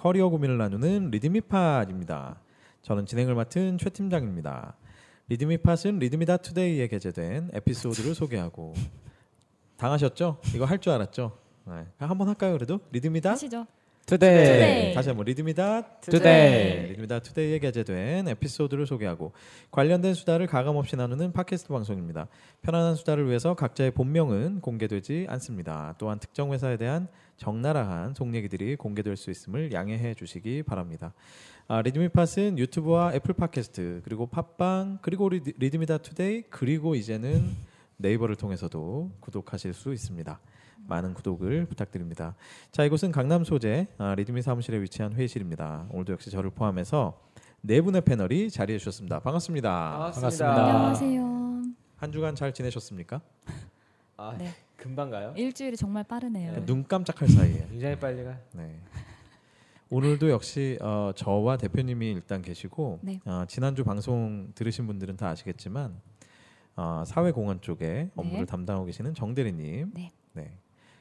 커리어 고민을 나누는 리드미팟입니다. 저는 진행을 맡은 최 팀장입니다. 리드미팟은 리드미다 투데이에 게재된 에피소드를 소개하고 당하셨죠? 이거 할 줄 알았죠? 네. 한번 할까요, 그래도? 리드미다 하시죠. 투데이. 투데이. 다시 한번 리드미다 투데이. 네, 리드미다 투데이에 게재된 에피소드를 소개하고 관련된 수다를 가감 없이 나누는 팟캐스트 방송입니다. 편안한 수다를 위해서 각자의 본명은 공개되지 않습니다. 또한 특정 회사에 대한 적나라한 속 얘기들이 공개될 수 있음을 양해해 주시기 바랍니다. 아, 리드미팟은 유튜브와 애플 팟캐스트 그리고 팟빵 그리고 리드, 리드미다 투데이 그리고 이제는 네이버를 통해서도 구독하실 수 있습니다. 많은 구독을 부탁드립니다. 자, 이곳은 강남 소재 아, 리드미 사무실에 위치한 회의실입니다. 오늘도 역시 저를 포함해서 네 분의 패널이 자리해 주셨습니다. 반갑습니다. 반갑습니다. 안녕하세요. 한 주간 잘 지내셨습니까? 아, 네. 금방가요? 일주일이 정말 빠르네요. 네. 눈 깜짝할 사이에. 굉장히 빨리 가. 네. 오늘도 역시 어, 저와 대표님이 일단 계시고 네. 어, 지난주 방송 들으신 분들은 다 아시겠지만 어, 사회공헌 쪽에 업무를 네. 담당하고 계시는 정 대리님, 네.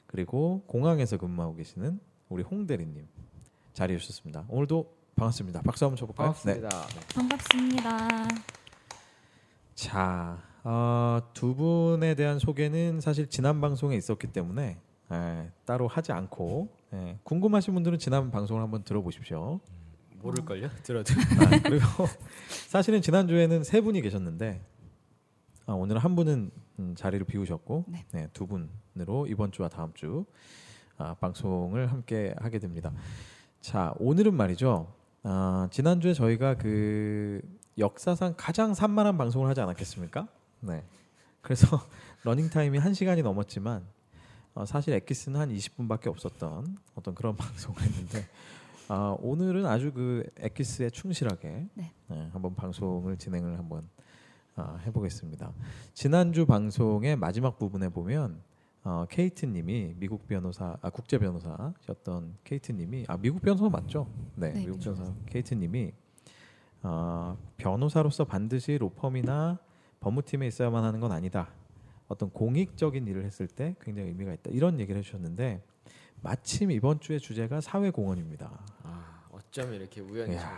네. 그리고 공항에서 근무하고 계시는 우리 홍 대리님 자리해 주셨습니다. 오늘도 반갑습니다. 박수 한번 쳐볼까요? 네. 반갑습니다. 반갑습니다. 자, 어, 두 분에 대한 소개는 사실 지난 방송에 있었기 때문에 예, 따로 하지 않고 예, 궁금하신 분들은 지난 방송을 한번 들어보십시오. 모를걸요? 들어도. 아, 그리고 사실은 지난 주에는 세 분이 계셨는데 아, 오늘 한 분은 음, 자리를 비우셨고 네. 네, 두 분으로 이번 주와 다음 주 아, 방송을 함께 하게 됩니다. 자 오늘은 말이죠. 아, 지난 주에 저희가 그 역사상 가장 산만한 방송을 하지 않았겠습니까? 네. 그래서 러닝 타임이 한 시간이 넘었지만 어, 사실 엑기스는 한 20분밖에 없었던 어떤 그런 방송을 했는데 아, 오늘은 아주 그 엑기스에 충실하게 네. 네, 한번 방송을 진행을 한번 아, 해보겠습니다. 지난주 방송의 마지막 부분에 보면 어, 케이트님이 미국 변호사, 아, 국제 변호사셨던 케이트님이 아 미국 변호사 맞죠? 네, 네, 미국 미국 변호사 케이트님이 어, 변호사로서 반드시 로펌이나 법무팀에 있어야만 하는 건 아니다. 어떤 공익적인 일을 했을 때 굉장히 의미가 있다. 이런 얘기를 해주셨는데 마침 이번 주의 주제가 사회공헌입니다. 아, 어쩜 이렇게 우연히 이야, 참-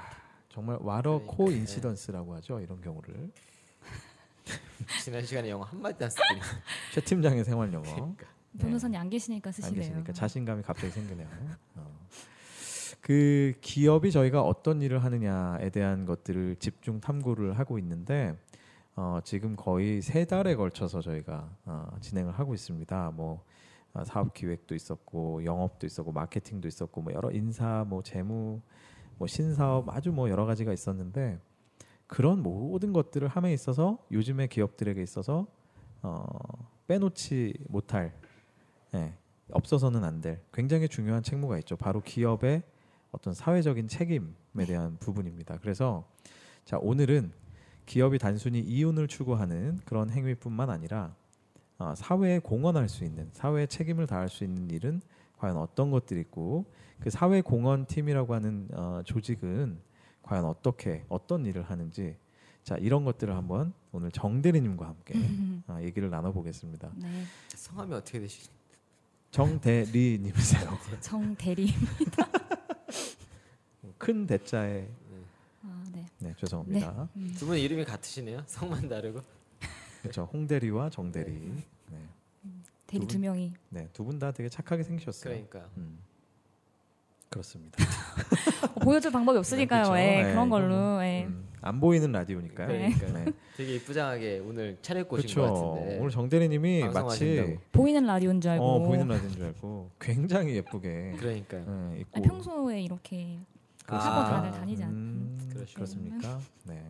정말 와러 그러니까, 코 네. 인시던스라고 하죠. 이런 경우를 지난 시간에 영어 한 마디 안 쓰더니. 최 팀장의 생활 영어. 그러니까. 변호사님 안 계시니까 안 쓰시네요. 계시니까 자신감이 갑자기 생기네요. 어. 그 기업이 저희가 어떤 일을 하느냐에 대한 것들을 집중 탐구를 하고 있는데 어, 지금 거의 세 달에 걸쳐서 저희가 어, 진행을 하고 있습니다. 뭐 어, 사업 기획도 있었고 영업도 있었고 마케팅도 있었고 뭐 여러 인사 뭐 재무 뭐 신사업 아주 뭐 여러 가지가 있었는데 그런 모든 것들을 함에 있어서 요즘의 기업들에게 있어서 어, 빼놓지 못할 예, 없어서는 안 될 굉장히 중요한 책무가 있죠. 바로 기업의 어떤 사회적인 책임에 대한 부분입니다. 그래서 자 오늘은 기업이 단순히 이윤을 추구하는 그런 행위뿐만 아니라 어, 사회에 공헌할 수 있는 사회에 책임을 다할 수 있는 일은 과연 어떤 것들이 있고 그 사회 공헌 팀이라고 하는 어, 조직은 과연 어떻게 어떤 일을 하는지 자 이런 것들을 한번 오늘 정 대리님과 함께 어, 얘기를 나눠보겠습니다. 네. 성함이 어떻게 되시? 정 대리님이세요. 정 대리. 큰 대자에 아, 네. 네 죄송합니다. 음. 두분 이름이 같으시네요. 성만 다르고. 그렇죠. 홍 대리와 정 대리. 네, 대리 두두 명이. 네, 두 분 다 되게 착하게 생기셨어요. 그러니까. 음. 그렇습니다. 어, 보여줄 방법이 없으니까요. 그렇죠. 예, 네, 그런 걸로. 예. 음, 안 보이는 라디오니까요. 그러니까요. 네. 되게 이쁘장하게 오늘 차려입고 오신 그렇죠. 것 같은데. 오늘 정 대리님이 마치. 보이는 라디오인 줄 알고. 어, 보이는 라디오인 줄 알고 굉장히 예쁘게 그러니까요. 네, 입고 아니, 평소에 이렇게 아, 하고 다들 다니지 않. 음, 그러시구나. 그렇습니까? 네.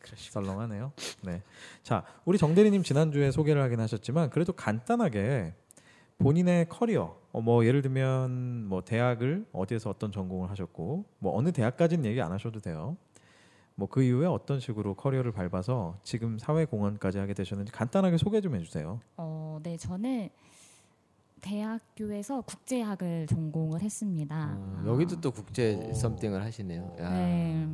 그러시고. 썰렁하네요. 네. 자, 우리 정 대리님 지난주에 소개를 하긴 하셨지만 그래도 간단하게 본인의 커리어, 어, 뭐 예를 들면 뭐 대학을 어디에서 어떤 전공을 하셨고 뭐 어느 대학까지는 얘기 안 하셔도 돼요. 뭐 그 이후에 어떤 식으로 커리어를 밟아서 지금 사회 공헌까지 하게 되셨는지 간단하게 소개 좀 해주세요. 어, 네, 저는 대학교에서 국제학을 전공을 했습니다. 어, 여기도 또 국제 오. 썸띵을 하시네요. 야. 네.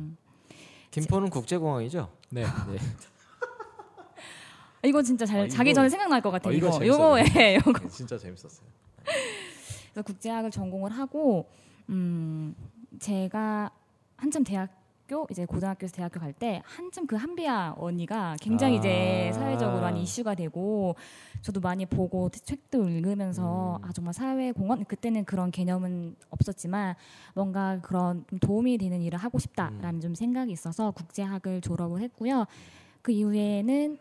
김포는 국제공항이죠? 네. 네. 이거 진짜 잘 아, 이거- 자기 전에 생각날 것 같아요. 아, 이거 이거 재밌어요. 이거 예, 이거. 진짜 재밌었어요. 그래서 국제학을 전공을 하고 음, 제가 한참 대학교 이제 고등학교에서 대학교 갈 때 한참 그 한비아 언니가 굉장히 이제 아. 사회적으로 많이 이슈가 되고 저도 많이 보고 책도 읽으면서 음. 아 정말 사회 공헌 그때는 그런 개념은 없었지만 뭔가 그런 좀 도움이 되는 일을 하고 싶다라는 음. 좀 생각이 있어서 국제학을 졸업을 했고요. 그 이후에는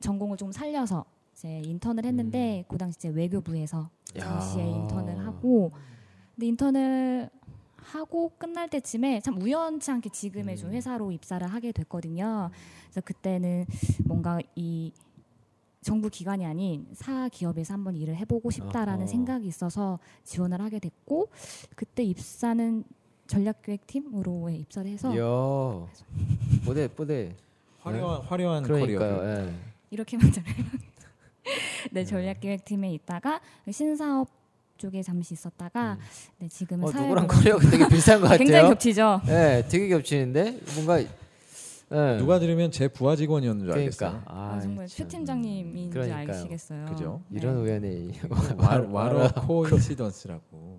전공을 좀 살려서 이제 인턴을 했는데 그 당시 이제 외교부에서 야. 당시에 인턴을 하고 근데 인턴을 하고 끝날 때쯤에 참 우연치 않게 지금의 좀 음. 회사로 입사를 하게 됐거든요. 그래서 그때는 뭔가 이 정부 기관이 아닌 사 기업에서 한번 일을 해보고 싶다라는 어허. 생각이 있어서 지원을 하게 됐고 그때 입사는 전략기획팀으로 입사를 해서. 뽀대 뽀대. 화려한 화려한 그러니까요. 커리어를 예. 이렇게만 잘해요. 네, 전략기획팀에 있다가 신사업 쪽에 잠시 있었다가 네, 지금은 어, 사회 누구랑 커리어가 되게 비슷한 것 같아요. 굉장히 겹치죠. 예, 되게 겹치는데 뭔가 예. 누가 들으면 제 부하 직원이었는 줄 그러니까 알겠어요. 아, 아, 정말 참. 최 팀장님인 줄 그러니까요. 아시겠어요. 그죠? 이런 네. 우연의 와- 와로 coincidence라고.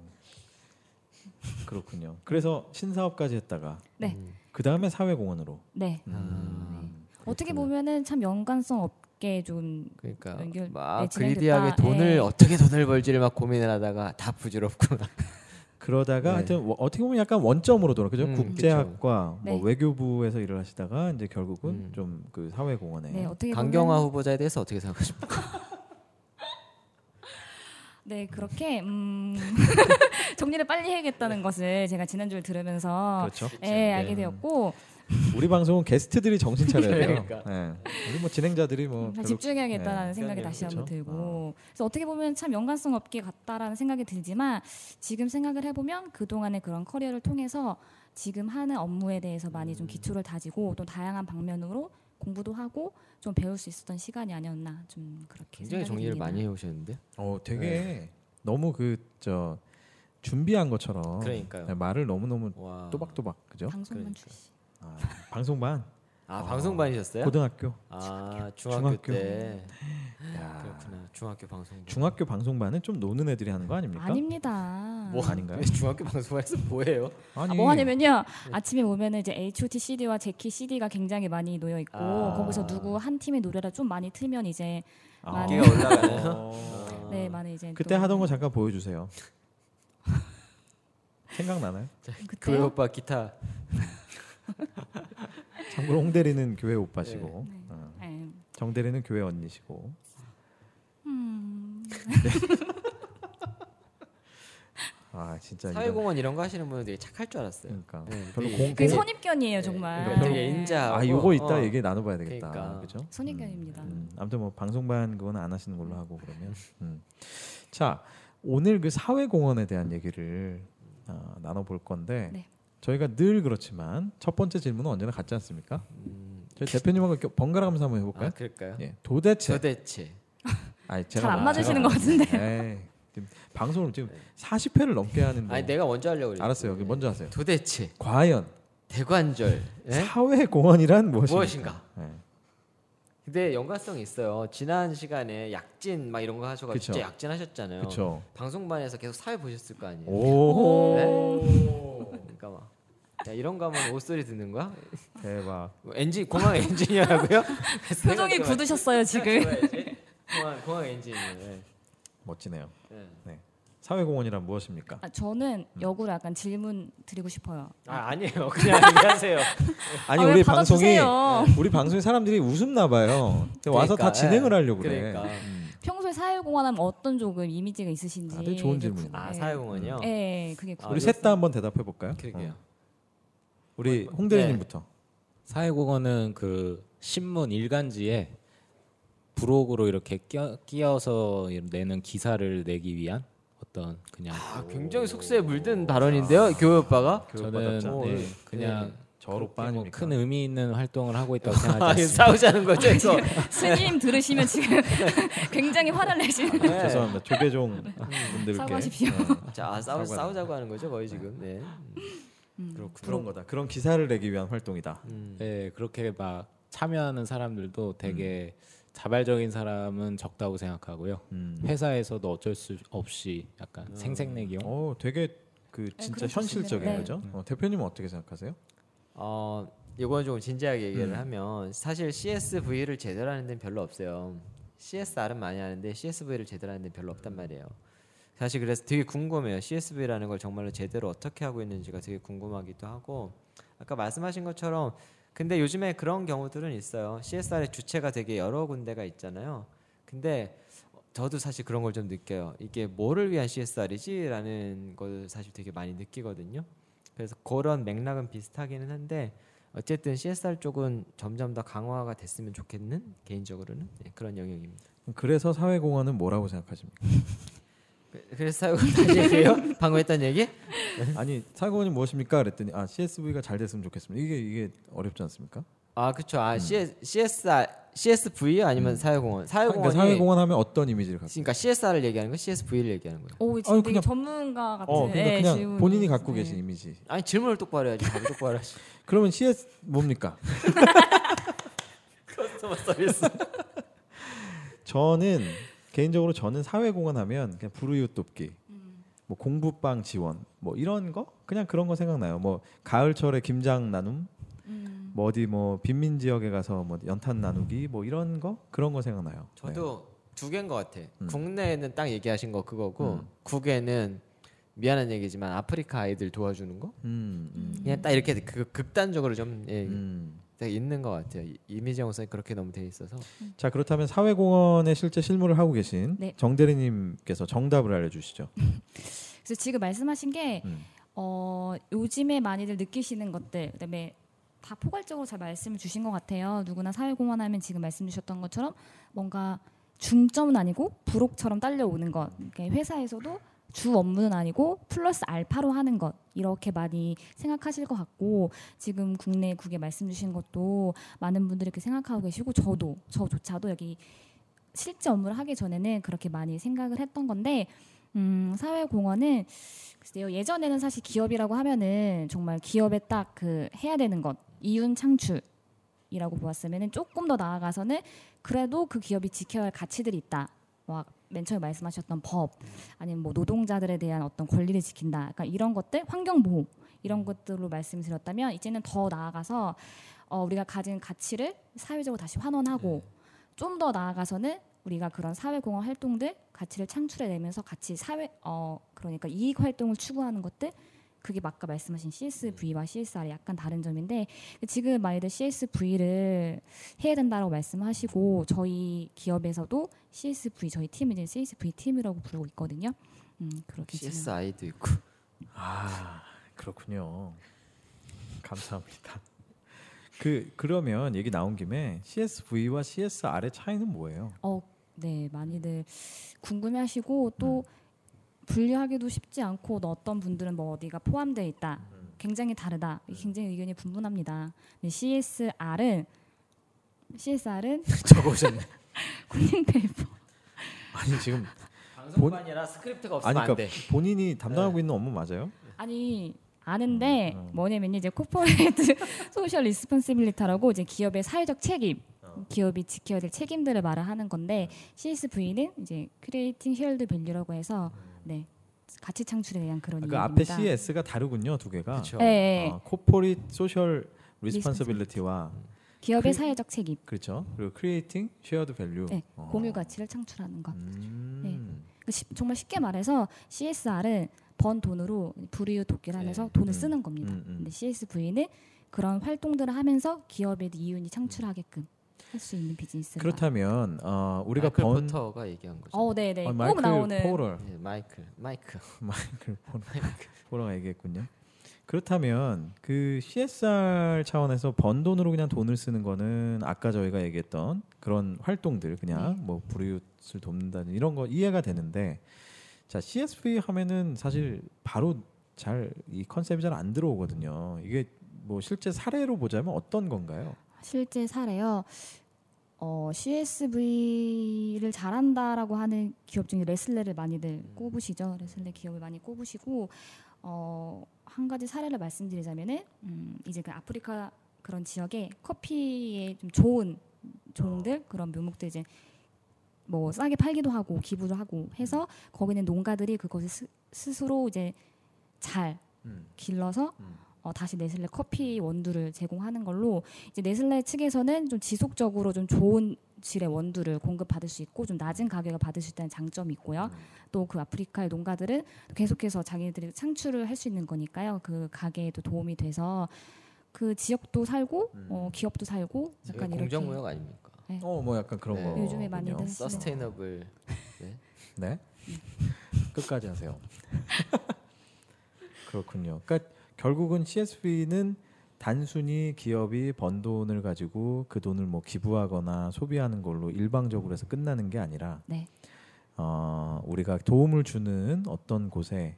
그렇군요. 그래서 신사업까지 했다가 네. 그 다음에 사회공헌으로. 네. 음. 어떻게 그렇구나. 보면은 참 연관성 없 게 좀 그러니까 연결- 막 네. 그리디하게 돈을 예. 어떻게 돈을 벌지를 막 고민을 하다가 다 부질없구나. 그러다가 네. 하여튼 워- 어떻게 보면 약간 원점으로 돌아 그죠? 음, 국제학과 그쵸. 뭐 네. 외교부에서 일을 하시다가 이제 결국은 음. 좀그 사회공헌에 네, 어떻게 강경화 보면 후보자에 대해서 어떻게 생각하십니까? 네, 그렇게 음 정리를 빨리 해야겠다는 것을 제가 지난주에 들으면서 그렇죠. 예, 알게 되었고 우리 방송은 게스트들이 정신 차려야 돼요. 그러니까. 네. 우리 뭐 진행자들이 뭐 음, 별로- 집중해야겠다라는 네. 생각이 다시 한번 그렇죠. 들고 그래서 어떻게 보면 참 연관성 없게 같다라는 생각이 들지만 지금 생각을 해보면 그 동안의 그런 커리어를 통해서 지금 하는 업무에 대해서 많이 음. 좀 기초를 다지고 또 다양한 방면으로 공부도 하고 좀 배울 수 있었던 시간이 아니었나 좀 그렇게 굉장히 정리를 듭니다. 많이 해오셨는데. 어, 되게 네. 너무 그 저 준비한 것처럼 그러니까요. 네, 말을 너무 너무 와. 또박또박 그죠? 방송만 그러니까. 출시. 아, 방송반 아 방송반이셨어요? 고등학교 아 중학교, 중학교. 때 야, 그렇구나 중학교 방송반. 중학교 방송반은 좀 노는 애들이 하는 거 아닙니까? 아닙니다. 뭐 아닌가요? 왜 중학교 방송반에서 뭐해요? 아니 아, 뭐 하냐면요 아침에 오면은 이제 H.O.T CD와 제키 CD가 굉장히 많이 놓여 있고 아. 거기서 누구 한 팀의 노래를 좀 많이 틀면 이제 아. 올라가네요. 어. 네 많은 이제 그때 또- 하던 거 잠깐 보여주세요. 생각나나요? 교회 그때요? 오빠 기타 참고로 홍 대리는 교회 오빠시고 네. 어, 네. 정 대리는 교회 언니시고 음, 아 진짜 사회공헌 이런 거 하시는 되게 착할 줄 알았어요. 그러니까 네, 별로 공 공- 선입견이에요 정말. 그러니까 네. 인자. 아 요거 있다 어. 얘기 나눠봐야 되겠다. 그러니까. 그죠? 선입견입니다. 음, 아무튼 뭐 방송반 그건 안 하시는 걸로 하고 그러면 음. 자 오늘 그 사회공헌에 대한 얘기를 어, 나눠볼 건데 네. 저희가 늘 그렇지만 첫 번째 질문은 언제나 같지 않습니까? 음, 저희 대표님하고 겨- 번갈아 가면서 한번 해볼까요? 아 그럴까요? 예, 도대체 도대체 아니, 잘 제가 안 뭐- 맞으시는 제가 것 같은데. 지금 방송을 지금 40회를 넘게 하는데 아니 내가 먼저 하려고 그랬어. 알았어요. 여기 먼저 하세요. 도대체 과연 대관절 예? 사회 공헌이란 무엇입니까? 무엇인가? 예. 근데 연관성이 있어요. 지난 시간에 약진 막 이런 거 하셔가지고 그쵸. 진짜 약진 하셨잖아요. 그렇죠. 방송반에서 계속 사회 보셨을 거 아니에요. 오, 그러니까 막 야, 이런 거 하면 옷소리 듣는 거야? 대박. 뭐 엔진 공항 엔지니어라고요? 표정이 굳으셨어요 지금. 공항 공항 엔지니어. 예. 멋지네요. 예. 사회공헌이란 무엇입니까? 아, 저는 역으로 약간 질문 드리고 싶어요. 아 아니에요. 그냥 얘기하세요. 아니 아, 왜 우리 방송이? 우리 방송에 사람들이 웃음나 봐요. 와서 다 그러니까, 진행을 예. 하려고 그래. 그러니까. 음. 평소에 사회공헌하면 어떤 조금 이미지가 있으신지. 아, 되게 좋은. 구- 아 네. 사회공헌이요? 네, 그게 아, 우리 궁금해요. 셋다 한번 대답해 볼까요? 그러게요. 우리 홍 대리님부터. 사회공헌은 그 신문 일간지에 부록으로 이렇게 끼어, 끼어 서 내는 기사를 내기 위한 어떤 그냥 아 굉장히 속세에 물든 발언인데요, 교회 오빠가. 저는 교육받았죠? 네, 네. 그냥 저 오빠 뭐 아닙니까? 큰 의미 있는 활동을 하고 있다고 아, 생각하지. 싸우자는 거죠, 이거. 스님 들으시면 지금 굉장히 화를 내시는. 네. 죄송합니다. 조계종 분들께 사과하십시오. 어, 자, 아, 싸우. 싸우자고 하는 거죠, 거의 지금. 네. 음. 그렇군요. 그런 거다. 그런 기사를 내기 위한 활동이다. 음. 네, 그렇게 막 참여하는 사람들도 되게 음. 자발적인 사람은 적다고 생각하고요. 음. 회사에서도 어쩔 수 없이 약간 음. 생색내기용 어, 되게 그 진짜 그럴 수 현실적인 있습니다. 거죠. 어, 대표님은 어떻게 생각하세요? 어, 이건 좀 진지하게 얘기를 음. 하면 사실 CSV를 제대로 하는 데는 별로 없어요. CSR은 많이 하는데 CSV를 제대로 하는 데는 별로 없단 말이에요. 사실 그래서 되게 궁금해요. CSV라는 걸 정말로 제대로 어떻게 하고 있는지가 되게 궁금하기도 하고 아까 말씀하신 것처럼 근데 요즘에 그런 경우들은 있어요. CSR의 주체가 되게 여러 군데가 있잖아요. 근데 저도 사실 그런 걸 좀 느껴요. 이게 뭐를 위한 CSR이지라는 걸 사실 되게 많이 느끼거든요. 그래서 그런 맥락은 비슷하기는 한데 어쨌든 CSR 쪽은 점점 더 강화가 됐으면 좋겠는 개인적으로는 네, 그런 영역입니다. 그래서 사회공헌은 뭐라고 생각하십니까? 그- 그래서 사용 다시 얘기해요? 방금 했던 얘기? 아니 사회공헌이 무엇입니까? 그랬더니 아 CSV가 잘 됐으면 좋겠습니다. 이게 이게 어렵지 않습니까? 아 그렇죠. 아 CS, CSR, CSV 아니면 사회공헌? 사회공헌이 그러니까 사회공헌 하면 어떤 이미지를 갖고? 그러니까 CSR을 얘기하는 거, CSV를 얘기하는 거예요. 오 지금 아니, 되게 그냥- 전문가 같은 어, 그러니까 예, 그냥 질문이. 본인이 갖고 네. 계신 이미지. 아니 질문을 똑바로 해야지. 답을 똑바로 하지. 그러면 CS 뭡니까? 커스터머 서비스. 저는 개인적으로 저는 사회공헌 하면 그냥 불우이웃 돕기, 음. 뭐 공부방 지원, 뭐 이런 거 그냥 그런 거 생각나요. 뭐 가을철에 김장 나눔, 음. 뭐 어디 뭐 빈민 지역에 가서 뭐 연탄 나누기, 뭐 이런 거 그런 거 생각나요. 저도 두 개인 것 같아. 음. 국내에는 딱 얘기하신 거 그거고 음. 국외는 미안한 얘기지만 아프리카 아이들 도와주는 거 네. 음, 음, 그냥 딱 이렇게 그 극단적으로 좀 예, 음. 딱 있는 것 같아요. 이- 이미지 형성이 그렇게 너무 돼 있어서 자 그렇다면 사회공헌에 실제 실무를 하고 계신 네. 정대리님께서 정답을 알려주시죠. 그래서 지금 말씀하신 게 음. 어, 요즘에 많이들 느끼시는 것들 그다음에 다 포괄적으로 잘 말씀을 주신 것 같아요. 누구나 사회공헌하면 지금 말씀 주셨던 것처럼 뭔가 중점은 아니고 부록처럼 딸려오는 것. 그러니까 회사에서도 주 업무는 아니고 플러스 알파로 하는 것 이렇게 많이 생각하실 것 같고 지금 국내 국에 말씀 주신 것도 많은 분들이 이렇게 생각하고 계시고 저도 저조차도 여기 실제 업무를 하기 전에는 그렇게 많이 생각을 했던 건데 음, 사회공헌은 글쎄요 예전에는 사실 기업이라고 하면은 정말 기업에 딱 그 해야 되는 것 이윤 창출 이라고 보았으면은 조금 더 나아가서는 그래도 그 기업이 지켜야 할 가치들이 있다. 와, 맨 처음에 말씀하셨던 법 아니면 뭐 노동자들에 대한 어떤 권리를 지킨다. 약간 이런 것들 환경 보호 이런 것들로 말씀드렸다면 이제는 더 나아가서 어, 우리가 가진 가치를 사회적으로 다시 환원하고 좀더 나아가서는 우리가 그런 사회공헌 활동들 가치를 창출해내면서 같이 사회 어 그러니까 이익 활동을 추구하는 것들 그게 아까 말씀하신 CSV와 CSR이 약간 다른 점인데 지금 많이들 CSV를 해야 된다라고 말씀하시고 저희 기업에서도 CSV 저희 팀은 이제 CSV 팀이라고 부르고 있거든요. 음 그렇게 CSI도 있고 아 그렇군요. 감사합니다. 그 그러면 얘기 나온 김에 CSV와 CSR의 차이는 뭐예요? 어, 네, 많이들 궁금해하시고 또 분류하기도 쉽지 않고 또 어떤 분들은 뭐 어디가 포함되어 있다. 굉장히 다르다. 굉장히 의견이 분분합니다. 근데 CSR은 CSR은 적어오셨네. 커닝 페이퍼. 아니 지금 방송반이라 스크립트가 없으면 안 그러니까 돼. 본인이 담당하고 있는 업무 맞아요? 아니 아는데 음, 음. 뭐냐면 이제 corporate social responsibility라고 이제 기업의 사회적 책임 기업이 지켜야 될 책임들을 말을 하는 건데 CSV는 이제 creating shared value라고 해서 네 가치 창출에 대한 그런 그 앞에. CS가 다르군요 두 개가. 그렇죠. 네, 네. 어, corporate social responsibility와 기업의 그- 사회적 책임, 그렇죠. 그리고 creating shared value. 네, 공유 가치를 창출하는 것. 음. 네. 그 시- 정말 쉽게 말해서 CSR은 번 돈으로 불우이웃 돕기를 하면서 네. 돈을 음, 쓰는 겁니다. 음, 음. 근데 CSV는 그런 활동들을 하면서 기업에 이윤이 창출하게끔 할 수 있는 비즈니스를 그렇다면 어, 우리가 마이클 번 포터가 얘기한 거죠. 어, 네, 네. 어, 꼭 마이클 나오는 포터 네, 마이클 마이클 마이클 포터 포터가 얘기했군요. 그렇다면 그 CSR 차원에서 번 돈으로 그냥 돈을 쓰는 거는 아까 저희가 얘기했던 그런 활동들 그냥 네. 뭐 불이웃을 돕는다는 이런 거 이해가 되는데 자 CSV 하면은 사실 바로 잘 이 컨셉이 잘 안 들어오거든요. 이게 뭐 실제 사례로 보자면 어떤 건가요? 실제 사례요. 어, CSV를 잘한다라고 하는 기업 중에 레슬레를 많이들 꼽으시죠. 레슬레 기업을 많이 꼽으시고 어, 한 가지 사례를 말씀드리자면은 음, 이제 그 아프리카 그런 지역에 커피에 좀 좋은 종들 그런 묘목들 이제 뭐 싸게 팔기도 하고 기부도 하고 해서 거기는 농가들이 그것을 스, 스스로 이제 잘 음. 길러서 음. 어, 다시 네슬레 커피 원두를 제공하는 걸로 이제 네슬레 측에서는 좀 지속적으로 좀 좋은 질의 원두를 공급받을 수 있고 좀 낮은 가격에 받을 수 있다는 장점이 있고요. 음. 또그 아프리카의 농가들은 계속해서 자기들이 창출을 할 수 있는 거니까요. 그 가게에도 도움이 돼서 그 지역도 살고 음. 어, 기업도 살고 약간 이렇게 공정 무역 아닙니까? 어, 뭐 약간 그런 네. 거. 요즘에 많이들 하시는 서스테이너블 네. 끝까지 하세요. 그렇군요. 그러니까 결국은 CSV는 단순히 기업이 번 돈을 가지고 그 돈을 뭐 기부하거나 소비하는 걸로 일방적으로 해서 끝나는 게 아니라 네. 어, 우리가 도움을 주는 어떤 곳에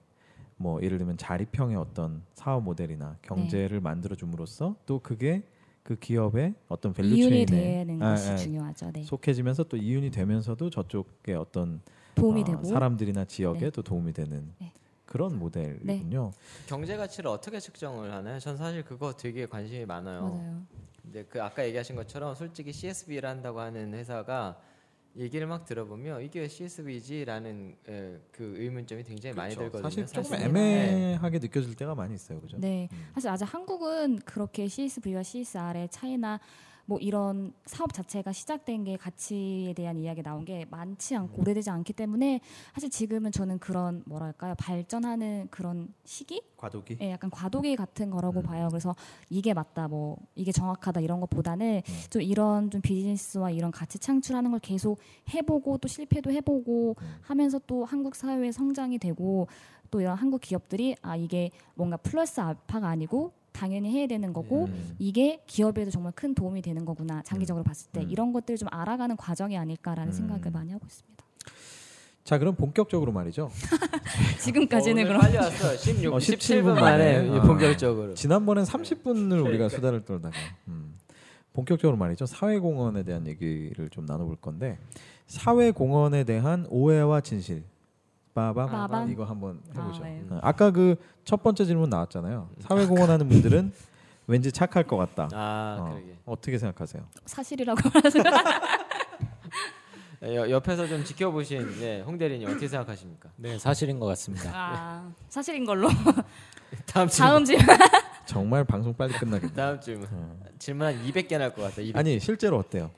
뭐 예를 들면 자립형의 어떤 사업 모델이나 경제를 만들어 줌으로써 또 그게 그 기업의 어떤 value chain에 되는 아, 것이 아, 중요하죠. 네. 속해지면서 또 이윤이 되면서도 저쪽에 어떤 도움이 어, 되고 사람들이나 지역에 네. 또 도움이 되는 네. 그런 모델이군요. 경제 가치를 어떻게 측정을 하나요? 전 사실 그거 되게 관심이 많아요. 맞아요. 근데 그 아까 얘기하신 것처럼 솔직히 CSV를 한다고 하는 회사가 얘기를 막 들어보면 이게 CSV지라는 에, 그 의문점이 굉장히 많이 그렇죠. 들거든요. 사실 조금 사실은. 애매하게 느껴질 때가 많이 있어요, 그죠? 네. 음. 사실 아직 한국은 그렇게 CSV와 CSR의 차이나 뭐 이런 사업 자체가 시작된 게 가치에 대한 이야기 나온 게 많지 않고 오래되지 않기 때문에 사실 지금은 저는 그런 뭐랄까요 발전하는 그런 시기 과도기. 예, 약간 과도기 같은 거라고 음. 봐요. 그래서 이게 맞다, 뭐 이게 정확하다 이런 것보다는 음. 좀 이런 좀 비즈니스와 이런 가치 창출하는 걸 계속 해보고 또 실패도 해보고 음. 하면서 또 한국 사회의 성장이 되고 또 이런 한국 기업들이 아 이게 뭔가 플러스 알파가 아니고 당연히 해야 되는 거고 음. 이게 기업에도 정말 큰 도움이 되는 거구나 장기적으로 봤을 때 음. 이런 것들을 좀 알아가는 과정이 아닐까라는 음. 생각을 많이 하고 있습니다. 자, 그럼 본격적으로 말이죠. 지금까지는 어, 그럼 빨리 왔어. 16, 어, 17분 17분 만에. 어. 본격적으로. 지난번엔 30분을 우리가 그러니까. 수다를 떨다가 음. 본격적으로 말이죠. 사회공헌에 대한 얘기를 좀 나눠볼 건데 사회공헌에 대한 오해와 진실. 빠밤 빠밤. 이거 한번 해보죠. 아, 네. 어, 아까 그 첫 번째 질문 나왔잖아요. 사회 공헌하는 분들은 왠지 착할 것 같다. 아, 어, 그러게. 어떻게 생각하세요? 사실이라고 말하세요. 여, 옆에서 좀 지켜보신 네, 홍 대리님 어떻게 생각하십니까? 네 사실인 것 같습니다. 아 사실인 걸로 다음 질문. 다음 질문. 정말 방송 빨리 끝나겠네. 다음 질문. 어. 질문 한 200개 날 것 같아. 200. 아니 실제로 어때요?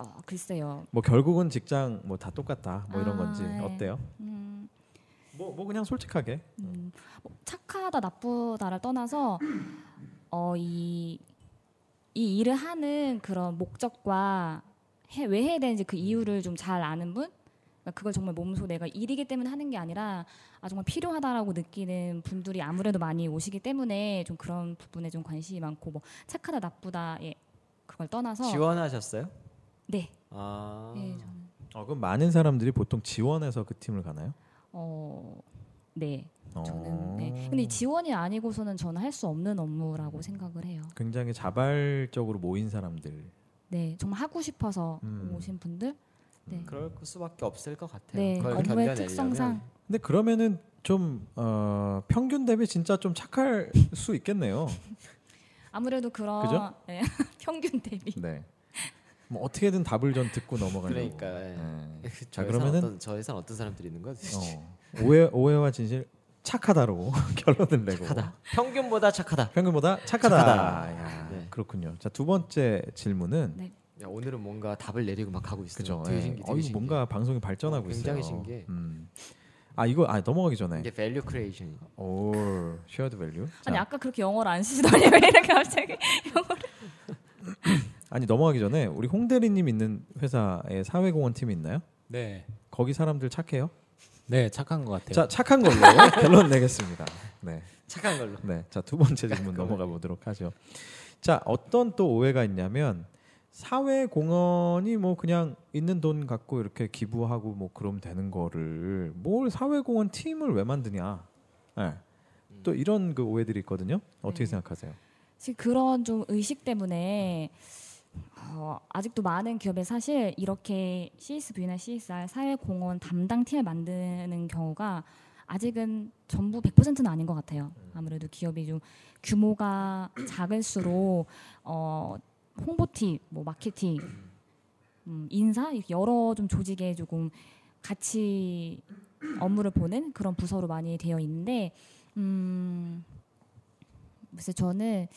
어, 글쎄요. 뭐 결국은 직장 뭐 다 똑같다 뭐 이런 아, 건지 네. 어때요? 음, 뭐, 뭐 그냥 솔직하게 음, 뭐 착하다 나쁘다를 떠나서 어, 이, 이 일을 하는 그런 목적과 해, 왜 해야 되는지 그 이유를 좀 잘 아는 분? 그러니까 그걸 정말 몸소 내가 일이기 때문에 하는 게 아니라 아, 정말 필요하다라고 느끼는 분들이 아무래도 많이 오시기 때문에 좀 그런 부분에 좀 관심이 많고 뭐 착하다 나쁘다에 그걸 떠나서 지원하셨어요? 네, 아. 네 저는 어, 그럼 많은 사람들이 보통 지원해서 그 팀을 가나요? 어, 네. 저는 어. 네. 근데 이 지원이 아니고서는 저는 할 수 없는 업무라고 생각을 해요. 굉장히 자발적으로 모인 사람들. 네, 정말 하고 싶어서 음. 오신 분들. 네. 그럴 수밖에 없을 것 같아요. 네, 그걸 업무의 견뎌내려면. 특성상 근데 그러면은 좀 어, 평균 대비 진짜 좀 착할 수 있겠네요. 아무래도 그런 그죠? 네, 평균 대비. 네. 뭐 어떻게든 답을 좀 듣고 넘어가려고. 그러니까. 예. 네. 자 자, 그러면은 어떤, 저 회사는 어떤 사람들이 있는 거지? 어, 오해 오해와 진실 착하다로 결론을 내고 착하다. 평균보다 착하다. 평균보다 착하다. 착하다. 야, 네. 그렇군요. 자 두 번째 질문은 네. 야, 오늘은 뭔가 답을 내리고 막 가고 있어요. 그죠. 되게 예. 신기, 되게 어, 신기해. 뭔가 방송이 발전하고 어, 있어요. 굉장히 신기해. 음. 아 이거 아 넘어가기 전에 이게 value creation. 오 shared value. 아니 아까 그렇게 영어를 안 쓰시더니 왜 이렇게 갑자기 영어를? 아니 넘어가기 전에 우리 홍 대리님 있는 회사에 사회공헌 팀이 있나요? 네, 거기 사람들 착해요? 네 착한 것 같아요. 자 착한 걸로 결론 내겠습니다. 네, 착한 걸로. 네. 자 두 번째 질문 넘어가 보도록 하죠. 자 어떤 또 오해가 있냐면 사회공헌이 뭐 그냥 있는 돈 갖고 이렇게 기부하고 뭐 그러면 되는 거를 뭘 사회공헌 팀을 왜 만드냐? 네. 또 이런 그 오해들이 있거든요. 어떻게 네. 생각하세요? 지금 그런 좀 의식 때문에 어, 아직도 많은 기업에 사실 이렇게 CSV나 CSR 사회공헌 담당 팀을 만드는 경우가 아직은 전부 100%는 아닌 것 같아요. 아무래도 기업이 좀 규모가 작을수록 어, 홍보팀, 뭐 마케팅, 음, 인사 여러 좀 조직에 조금 같이 업무를 보는 그런 부서로 많이 되어 있는데 음 그래서 저는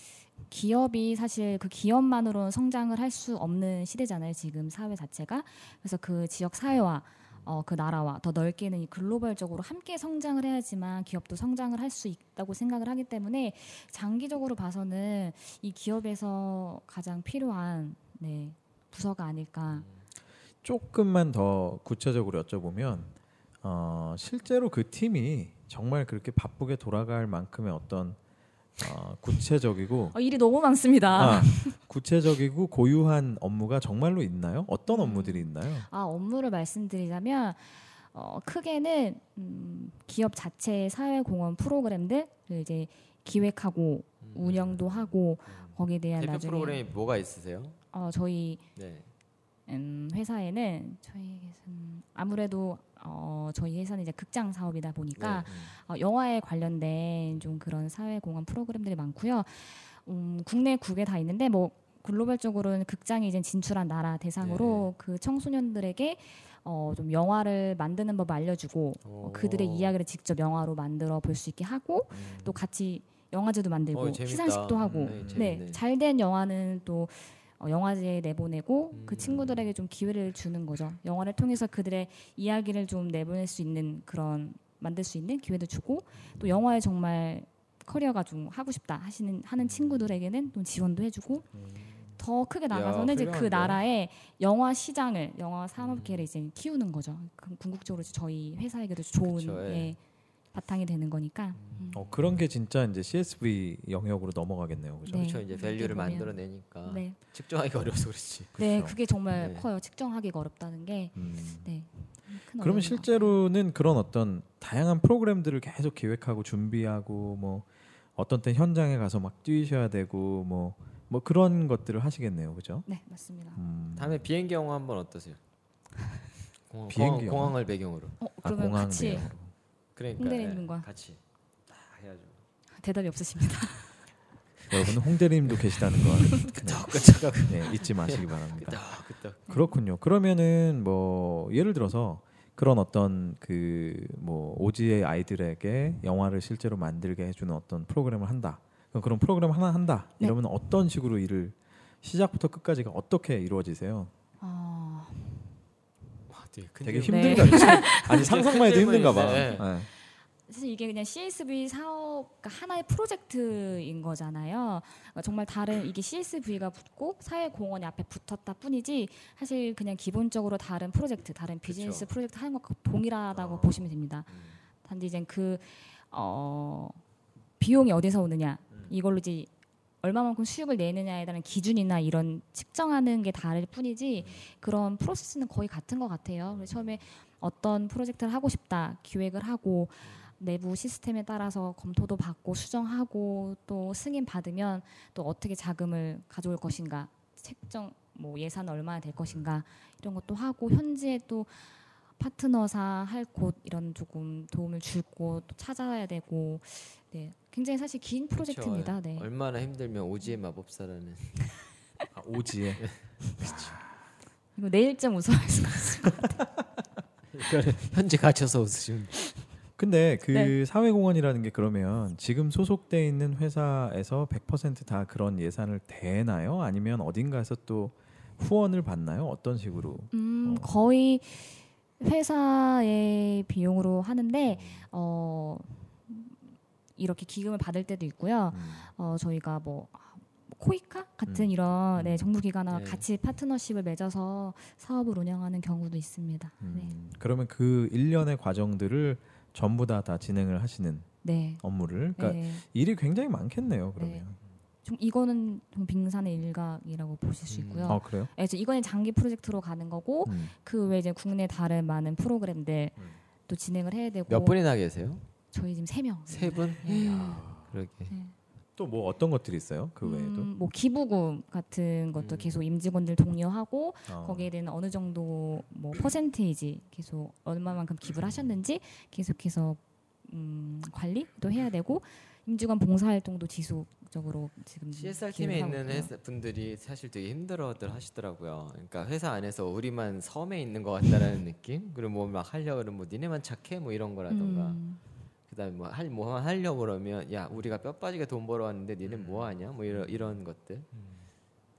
기업이 사실 그 기업만으로는 성장을 할 수 없는 시대잖아요. 지금 사회 자체가. 그래서 그 지역 사회와 어, 그 나라와 더 넓게는 이 글로벌적으로 함께 성장을 해야지만 기업도 성장을 할 수 있다고 생각을 하기 때문에 장기적으로 봐서는 이 기업에서 가장 필요한 네, 부서가 아닐까. 조금만 더 구체적으로 여쭤보면 어, 실제로 그 팀이 정말 그렇게 바쁘게 돌아갈 만큼의 어떤 어, 구체적이고 어, 일이 너무 많습니다. 아, 구체적이고 고유한 업무가 정말로 있나요? 어떤 업무들이 있나요? 아 업무를 말씀드리자면 어, 크게는 음, 기업 자체의 사회공헌 프로그램들을 이제 기획하고 운영도 하고 거기에 대한 대표 나중에 프로그램이 뭐가 있으세요? 어, 저희 네. 음, 회사에는 저희 아무래도 어, 저희 회사는 이제 극장 사업이다 보니까 어, 영화에 관련된 좀 그런 사회 공헌 프로그램들이 많고요. 음, 국내 국에 다 있는데 뭐 글로벌적으로는 극장이 이제 진출한 나라 대상으로 그 청소년들에게 어, 좀 영화를 만드는 법을 알려주고 어, 그들의 오. 이야기를 직접 영화로 만들어 볼 수 있게 하고 음. 또 같이 영화제도 만들고 어. 시상식도 하고 네, 네, 재밌네. 잘 된 영화는 또 어, 영화제에 내보내고 음. 그 친구들에게 좀 기회를 주는 거죠. 영화를 통해서 그들의 이야기를 좀 내보낼 수 있는 그런 만들 수 있는 기회도 주고 또 영화에 정말 커리어가 좀 하고 싶다 하시는 하는 친구들에게는 또 지원도 해주고 더 크게 나가서는 이제 그? 나라의 영화 시장을 영화 산업계를 이제 키우는 거죠. 그럼 궁극적으로 저희 회사에게도 좋은 그쵸, 예. 예, 바탕이 되는 거니까. 음. 어, 그런 게 진짜 이제 CSV 영역으로 넘어가겠네요. 그죠? 네. 그렇죠. 이제 밸류를 어떻게 보면. 만들어 내니까 네, 측정하기 어려워서 그렇지. 네, 그렇죠. 그게 정말 네. 커요. 측정하기가 어렵다는 게. 음. 네. 큰 그러면 실제로는 그런 어떤 다양한 프로그램들을 계속 기획하고 준비하고 뭐 어떤 때 현장에 가서 막 뛰셔야 되고 뭐뭐 그런 것들을 하시겠네요, 그죠? 네, 맞습니다. 음. 다음에 비행기 영화 한번 어떠세요? 공항, 비행기 공항, 영화? 공항 을 배경으로. 어, 아, 그러면 공항 같이 내용으로. 그러니까 홍대에 예. 같이 다 해야죠. 대답이 없으십니다. 여러분 홍대님도 계시다는 걸 끄떡끄떡하고 네, 잊지 마시기 바랍니다. 그렇군요. 그러면은 뭐 예를 들어서 그런 어떤 그 뭐 오지의 아이들에게 영화를 실제로 만들게 해주는 어떤 프로그램을 한다. 그런 프로그램 하나 한다. 네. 이러면 어떤 식으로 일을 시작부터 끝까지가 어떻게 이루어지세요? 어, 와, 되게 큰 되게 질문. 네. 아니 상상만 해도. 힘든가 봐. 네. 네. 사실 이게 그냥 CSV 사업 그러니까 하나의 프로젝트인 거잖아요. 그러니까 정말 다른 이게 CSV가 붙고 사회공헌이 앞에 붙었다 뿐이지 사실 그냥 기본적으로 다른 프로젝트, 다른 비즈니스 그쵸. 프로젝트 하는 것과 동일하다고 어. 보시면 됩니다. 음. 단지 이제 그 어, 비용이 어디서 오느냐 음. 이걸로 이제 얼마만큼 수익을 내느냐에 대한 기준이나 이런 측정하는 게 다를 뿐이지 그런 프로세스는 거의 같은 것 같아요. 그래서 처음에 어떤 프로젝트를 하고 싶다 기획을 하고 내부 시스템에 따라서 검토도 받고 수정하고 또 승인 받으면 또 어떻게 자금을 가져올 것인가 책정 뭐 예산 얼마나 될 것인가 이런 것도 하고 현지에 또 파트너사 할 곳 이런 조금 도움을 줄곳또 찾아야 되고 네 굉장히 사실 긴 프로젝트입니다. 그쵸. 네. 얼마나 힘들면 오지의 마법사라는 아, 오지에 이거 내일쯤 우승할 수가 있어요. 현재 갇혀서 웃으시면 근데 그 네. 사회공헌이라는 게 그러면 지금 소속돼 있는 회사에서 100%다 그런 예산을 대나요? 아니면 어딘가에서 또 후원을 받나요? 어떤 식으로? 음 어. 거의 회사의 비용으로 하는데 어 이렇게 기금을 받을 때도 있고요. 음. 어 저희가 뭐 코이카 같은 음. 이런 네, 음. 정부기관과 네. 같이 파트너십을 맺어서 사업을 운영하는 경우도 있습니다. 네. 음, 그러면 그 일련의 과정들을 전부 다 다 진행을 하시는 네. 업무를 그러니까 네. 일이 굉장히 많겠네요. 그러면. 좀 이거는 좀 빙산의 일각이라고 보실 수 음. 있고요. 아 그래요? 네, 그래서 이거는 장기 프로젝트로 가는 거고 음. 그 외에 이제 국내 다른 많은 프로그램들 음. 또 진행을 해야 되고 몇 분이나 계세요? 저희 지금 세 명. 세 분? 네. 그러게. 또 뭐 어떤 것들이 있어요? 그 외에도? 음, 뭐 기부금 같은 것도 음. 계속 임직원들 독려하고 어. 거기에 대한 어느 정도 뭐 퍼센테이지 계속 얼마만큼 기부를 하셨는지 계속해서 음, 관리도 해야 되고 임직원 봉사 활동도 지속적으로 지금 CSR 팀에 있는. 회사 분들이 사실 되게 힘들어들 하시더라고요. 그러니까 회사 안에서 우리만 섬에 있는 것 같다라는 느낌. 그리고 뭐 막 하려 그러면 뭐 니네만 착해 뭐 이런 거라던가. 음, 그다음에 뭐할 뭐 하려 그러면 야 우리가 뼈 빠지게 돈 벌어 왔는데 니네 뭐 하냐 뭐 이런 이런 것들.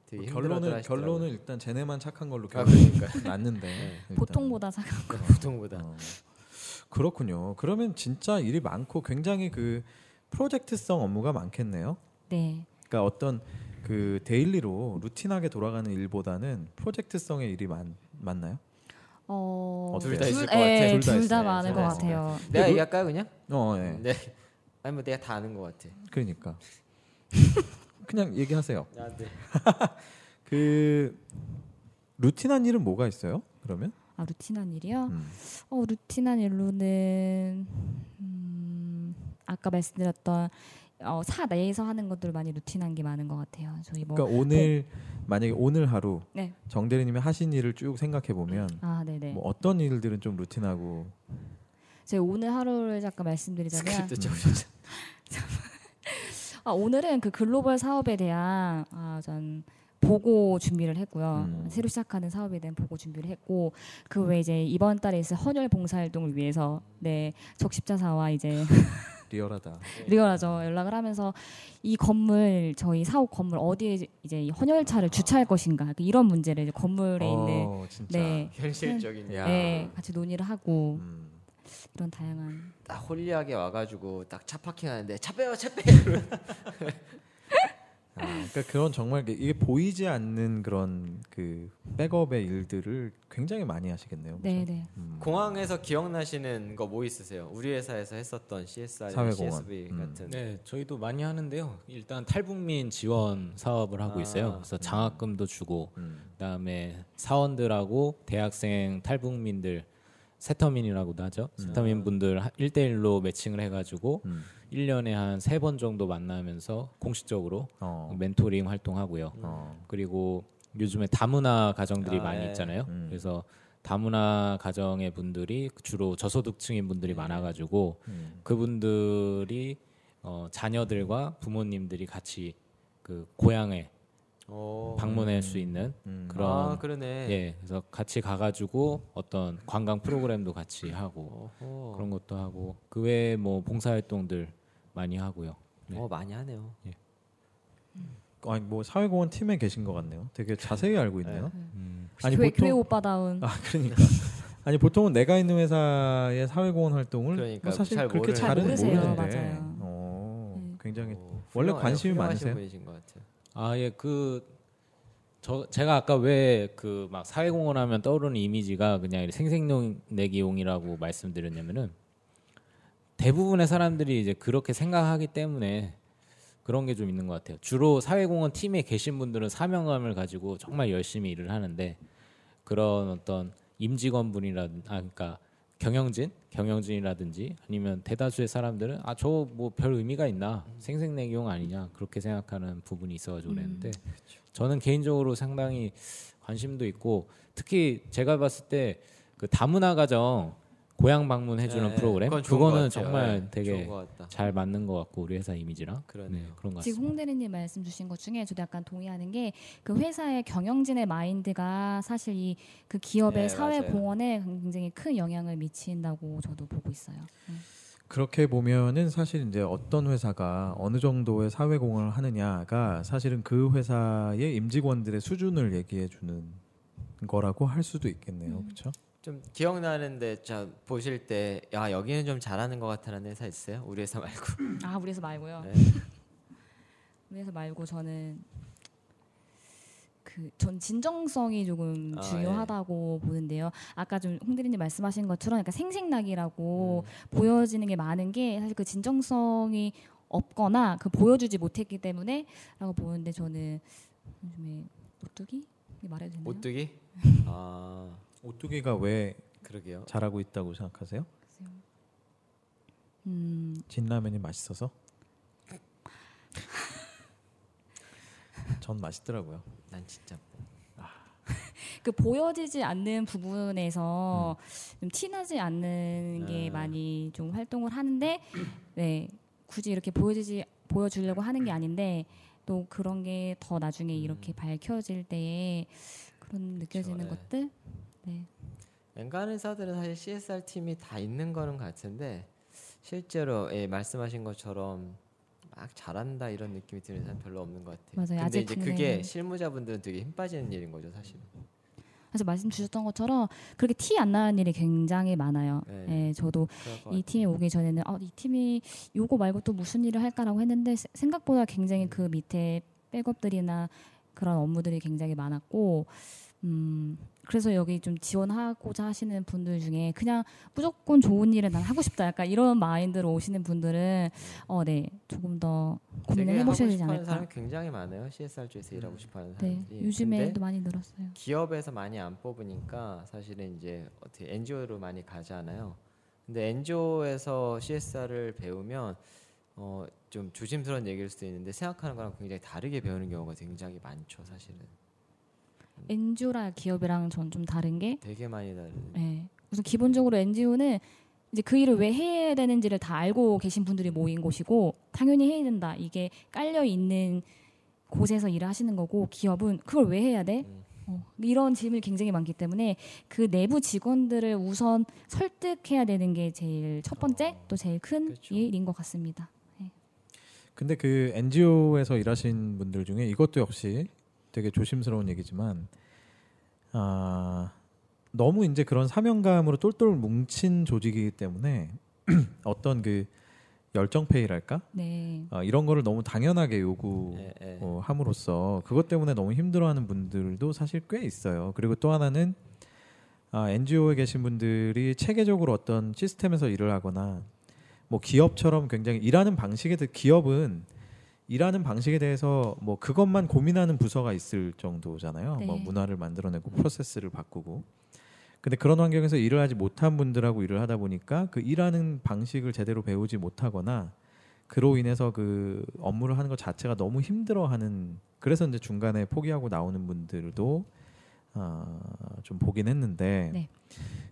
되게 뭐 결론은. 결론은 일단 쟤네만 착한 걸로 아, 결론 그러니까 났는데 네. 보통보다 작 보통보다 어, 그렇군요. 그러면 진짜 일이 많고 굉장히 그 프로젝트성 업무가 많겠네요. 네. 그러니까 어떤 그 daily로 routine하게 돌아가는 일보다는 프로젝트성의 일이 많 맞나요? 어, 어때요? 둘다 있을 것 예, 같아요. 둘다. 많을 둘것다 같아요. 내가 루- 얘기할까요 그냥? 어, 예. 네. 아니 뭐 내가 다 아는 것 같아. 그러니까 그냥 얘기하세요. 아, 네. 그 루틴한 일은 뭐가 있어요? 그러면? 아 루틴한 일이요? 음. 어 루틴한 일로는 음, 아까 말씀드렸던 어, 사 내에서 하는 것들 많이 루틴한 게 많은 것 같아요. 저희 뭐 그러니까 오늘 만약에 오늘 하루 네. 정 대리님이 하신 일을 쭉 생각해 보면 아. 뭐 어떤 일들은 좀 루틴하고 제가 오늘 하루를 잠깐 말씀드리자면. 아, 오늘은 그 글로벌 사업에 대한 아, 전 보고 준비를 했고요. 음. 새로 시작하는 사업에 대한 보고 준비를 했고 그 외에 이제 이번 달에 있을 헌혈 봉사활동을 위해서 네 적십자사와 이제 리얼하다. 리얼하죠 연락을 하면서 이 건물 저희 사옥 건물 어디에 이제 이 헌혈차를 주차할 것인가 그 이런 문제를 이제 건물에 있는 어, 진짜. 네, 현실적인. 야. 네 같이 논의를 하고 음. 이런 다양한 딱 홀리하게 와가지고 딱 차 파킹하는데 차 빼요 차 빼. 아, 그러니까 그런 정말 이게 보이지 않는 그런 그 백업의 일들을 굉장히 많이 하시겠네요. 그죠? 네네 음. 공항에서 기억나시는 거 뭐 있으세요? 우리 회사에서 했었던 CSR. CSV 음. 같은. 네, 저희도 많이 하는데요. 일단 탈북민 지원 사업을 하고 아, 있어요. 그래서 장학금도 주고 음. 그다음에 사원들하고 대학생 탈북민들 세터민이라고도 하죠. 세터민 분들 1대1로 매칭을 해가지고 음. 1년에 한 세 번 정도 만나면서 공식적으로 어. 멘토링 활동하고요. 어. 그리고 요즘에 다문화 가정들이 아, 많이 예. 있잖아요. 음. 그래서 다문화 가정의 분들이 주로 저소득층인 분들이 많아가지고 음. 그분들이 어, 자녀들과 부모님들이 같이 그 고향에 오. 방문할 수 있는 음. 그런 아 그러네. 예 그래서 같이 가가지고 어떤 관광 프로그램도 같이 하고 어허. 그런 것도 하고 그 외에 뭐 봉사활동들 많이 하고요. 네. 어 많이 하네요. 아니 뭐 사회공헌 팀에 계신 것 같네요. 되게 자세히 알고 있네요. 음, 아니, 교회, 보통- 교회 오빠다운 아 그러니까 아니 보통은 내가 있는 회사의 사회공헌 활동을 그러니까 뭐 사실 잘 그렇게 모르는 잘은 모르세요. 모르는데 맞아요. 어, 네. 굉장히 오, 원래 훌륭하- 관심이 많으세요? 분이신 것 같아요. 아예 그 저 제가 아까 왜 그 막 사회공헌 하면 떠오르는 이미지가 그냥 생생내기용이라고 말씀드렸냐면은 대부분의 사람들이 이제 그렇게 생각하기 때문에 그런 게 좀 있는 것 같아요. 주로 사회공헌 팀에 계신 분들은 사명감을 가지고 정말 열심히 일을 하는데 그런 어떤 임직원분이라 아 그러니까 경영진 경영진이라든지 아니면 대다수의 사람들은 아 저 뭐 별 의미가 있나? 생생내기용 아니냐? 그렇게 생각하는 부분이 있어가지고 그랬는데 저는 개인적으로 상당히 관심도 있고 특히 제가 봤을 때 그 다문화 가정 고향 방문해주는 네, 프로그램 그거는. 정말 네, 되게. 잘 맞는 것 같고 우리 회사 이미지랑 그러네요. 네, 그런 것 지금 같습니다. 홍 대리님 말씀 주신 것 중에 저도 약간 동의하는 게 그 회사의 경영진의 마인드가 사실 이 그 기업의 네, 사회 맞아요. 공헌에 굉장히 큰 영향을 미친다고 저도 보고 있어요. 음. 그렇게 보면은 사실 이제 어떤 회사가 어느 정도의 사회 공헌을 하느냐가 사실은 그 회사의 임직원들의 수준을 얘기해 주는 거라고 할 수도 있겠네요. 음. 그렇죠? 좀 기억나는데 자 보실 때 야 여기는 좀 잘하는 것 같다는 회사 있어요? 우리 회사 말고. 아 우리 회사 말고요. 네. 우리 회사 말고 저는 그 전 진정성이 조금 아, 중요하다고 보는데요. 아까 좀 홍대리님 말씀하신 것처럼 약간 생색나기라고 음. 보여지는 게 많은 게 사실 그 진정성이 없거나 그 보여주지 못했기 때문에라고 보는데 저는 요즘에 오뚜기 말해도 되나요? 오뚜기? 아 오뚜기가 왜 그러게요. 잘하고 있다고 생각하세요? 음, 진라면이 맛있어서? 전 맛있더라고요. 난 진짜 그 보여지지 않는 부분에서 좀 티나지 않는 게 네. 많이 좀 활동을 하는데 네 굳이 이렇게 보여주지 보여주려고 하는 게 아닌데 또 그런 게 더 나중에 이렇게 밝혀질 때에 그런 느껴지는 네. 것들 네. 웬간한 회사들은 사실 CSR 팀이 다 있는 거는 같은데 실제로 예, 말씀하신 것처럼 막 잘한다 이런 느낌이 드는 사람 별로 없는 것 같아요. 맞아요. 근데 이제 그게 실무자분들은 되게 힘 빠지는 일인 거죠, 사실. 그래서 말씀 주셨던 것처럼 그렇게 티 안 나는 일이 굉장히 많아요. 네. 예, 저도 이. 팀에 오기 전에는 어, 이 팀이 요거 말고 또 무슨 일을 할까라고 했는데 세- 생각보다 굉장히 그 밑에 백업들이나 그런 업무들이 굉장히 많았고 음 그래서 여기 좀 지원하고자 하시는 분들 중에 그냥 무조건 좋은 일을 난 하고 싶다 약간 이런 마인드로 오시는 분들은 어 네 조금 더 고민을 해보셔야 되지 않을까 사람이 굉장히 많아요. CSR 쪽에서 일하고 싶어하는 네 사람들이. 요즘에도 많이 늘었어요 기업에서 많이 안 뽑으니까 사실은 이제 어떻게 NGO로 많이 가잖아요. 근데 NGO에서 CSR을 배우면 어, 좀 조심스러운 얘기일 수도 있는데 생각하는 거랑 굉장히 다르게 배우는 경우가 굉장히 많죠, 사실은. NGO랑 기업이랑 전 좀 다른 게 되게 많이 다른. 네. 우선 기본적으로 NGO는 이제 그 일을 왜 해야 되는지를 다 알고 계신 분들이 모인 곳이고 당연히 해야 된다. 이게 깔려 있는 곳에서 일을 하시는 거고 기업은 그걸 왜 해야 돼? 음. 어, 이런 질문이 굉장히 많기 때문에 그 내부 직원들을 우선 설득해야 되는 게 제일 첫 번째 또 제일 큰 그렇죠. 일인 것 같습니다. 근데 그 NGO에서 일하신 분들 중에 이것도 역시 되게 조심스러운 얘기지만 아 너무 이제 그런 사명감으로 똘똘 뭉친 조직이기 때문에 어떤 그 열정페이랄까 네. 아, 이런 거를 너무 당연하게 요구 예, 예. 어, 함으로써 그것 때문에 너무 힘들어하는 분들도 사실 꽤 있어요. 그리고 또 하나는 아, NGO에 계신 분들이 체계적으로 어떤 시스템에서 일을 하거나 뭐 기업처럼 굉장히 일하는 방식에 대해 기업은 일하는 방식에 대해서 뭐 그것만 고민하는 부서가 있을 정도잖아요. 네. 뭐 문화를 만들어내고 프로세스를 바꾸고. 근데 그런 환경에서 일을 하지 못한 분들하고 일을 하다 보니까 그 일하는 방식을 제대로 배우지 못하거나 그로 인해서 그 업무를 하는 것 자체가 너무 힘들어하는 그래서 이제 중간에 포기하고 나오는 분들도 어, 좀 보긴 했는데 네.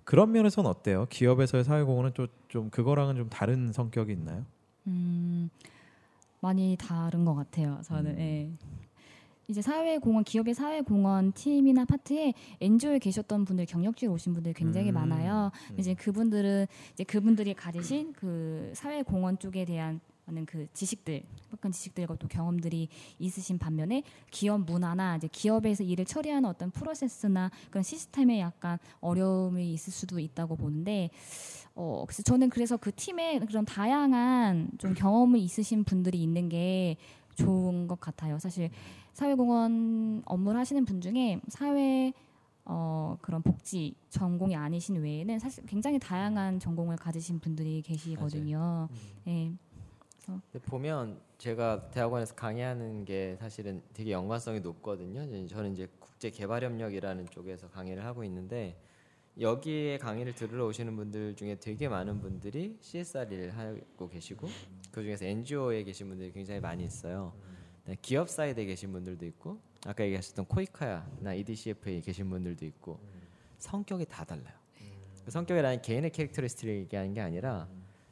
그런 면에서는 어때요? 기업에서의 사회공헌은 좀, 좀 그거랑은 좀 다른 성격이 있나요? 음, 많이 다른 것 같아요. 저는 음. 예. 이제 사회공헌 기업의 사회공헌 팀이나 파트에 NGO에 계셨던 분들 경력직에 오신 분들이 굉장히 음. 많아요. 음. 이제 그분들은 이제 그분들이 가지신 그 사회공헌 쪽에 대한 많은 그 지식들, 약간 지식들과 또 경험들이 있으신 반면에 기업 문화나 이제 기업에서 일을 처리하는 어떤 프로세스나 그런 시스템에 약간 어려움이 있을 수도 있다고 보는데 어 그래서 저는 그래서 그 팀에 그런 다양한 좀 경험이 있으신 분들이 있는 게 좋은 것 같아요. 사실 사회공헌 업무를 하시는 분 중에 사회 어 그런 복지 전공이 아니신 외에는 사실 굉장히 다양한 전공을 가지신 분들이 계시거든요. 예. 근데 보면 제가 대학원에서 강의하는 게 사실은 되게 연관성이 높거든요. 저는 이제 국제 개발 협력이라는 쪽에서 강의를 하고 있는데 여기에 강의를 들으러 오시는 분들 중에 되게 많은 분들이 CSR 일을 하고 계시고 그 중에서 NGO에 계신 분들이 굉장히 많이 있어요. 네, 기업 사이드에 계신 분들도 있고 아까 얘기하셨던 코이카야나 EDCF에 계신 분들도 있고 성격이 다 달라요. 그 성격이라는 개인의 캐릭터리스틱을 얘기하는 게 아니라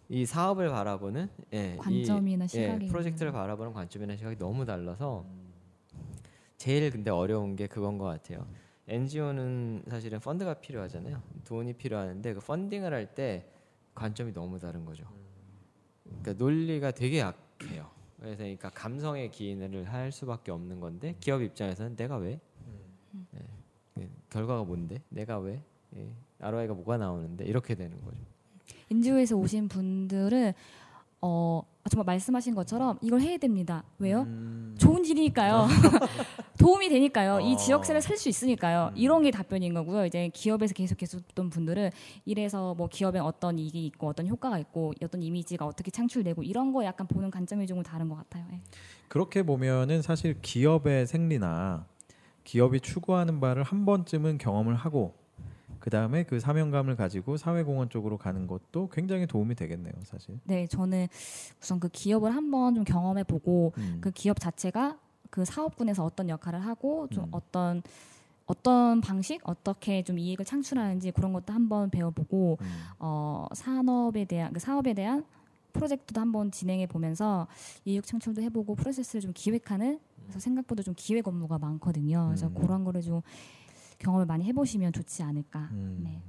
이 사업을 바라보는 예, 이- 관점이나 예, 시각이 프로젝트를 바라보는 관점이나 시각이 너무 달라서 제일 근데 어려운 게 그건 것 같아요. NGO는 사실은 펀드가 필요하잖아요. 돈이 필요하는데 그 펀딩을 할 때 관점이 너무 다른 거죠. 그러니까 논리가 되게 약해요. 그래서 그러니까 감성의 기인을 할 수밖에 없는 건데 기업 입장에서는 내가 왜? 예, 그 결과가 뭔데? 내가 왜? 예, ROI가 뭐가 나오는데 이렇게 되는 거죠. NGO에서 오신 분들은 어 정말 말씀하신 것처럼 이걸 해야 됩니다. 왜요? 음. 좋은 일이니까요. 도움이 되니까요. 어. 이 지역세를 살 수 있으니까요. 음. 이런 게 답변인 거고요. 이제 기업에서 계속 계셨던 분들은 이래서 뭐 기업에 어떤 이익이 있고 어떤 효과가 있고 어떤 이미지가 어떻게 창출되고 이런 거 약간 보는 관점이 조금 다른 것 같아요. 예. 그렇게 보면은 사실 기업의 생리나 기업이 추구하는 바를 한 번쯤은 경험을 하고 그 다음에 그 사명감을 가지고 사회공헌 쪽으로 가는 것도 굉장히 도움이 되겠네요, 사실. 네, 저는 우선 그 기업을 한번 좀 경험해 보고 음. 그 기업 자체가 그 사업군에서 어떤 역할을 하고 좀 음. 어떤 어떤 방식 어떻게 좀 이익을 창출하는지 그런 것도 한번 배워보고 음. 어, 산업에 대한 그 사업에 대한 프로젝트도 한번 진행해 보면서 이육 창출도 해보고 프로세스를 좀 기획하는 그래서 생각보다 좀 기획 업무가 많거든요. 그래서 음. 그런 거를 좀 경험을 많이 해보시면 좋지 않을까. 음. 네.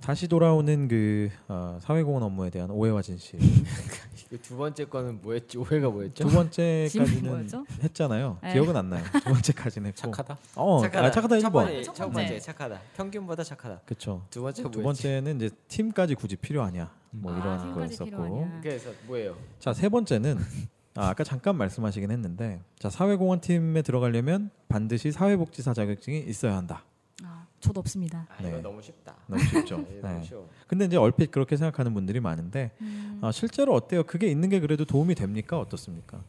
다시 돌아오는 그 어, 사회공헌 업무에 대한 오해와 진실. 이두 번째 거는 뭐였지? 오해가 뭐였죠? 두 번째까지는? 했잖아요. 네. 기억은 안 나요. 두 번째까지는 했고. 착하다. 어, 착하다. 아, 착하다 첫 1번. 번째, 첫첫 번째. 번째 착하다. 평균보다 착하다. 그렇죠. 두 번째가 두? 번째는 이제 팀까지 굳이 필요하냐 뭐 아, 이런 거였었고. 그래서 뭐예요? 자 세 번째는 아, 아까 잠깐 말씀하시긴 했는데 자 사회공헌 팀에 들어가려면 반드시 사회복지사 자격증이 있어야 한다 아, 저도 없습니다. 아, 네. 이거 너무 쉽다. 너무 쉽죠 네, 너무 네. 쉬워. 근데 이제 얼핏 그렇게 생각하는 분들이 많은데 음, 아, 실제로 어때요 그게 있는 게 그래도 도움이 됩니까 어떻습니까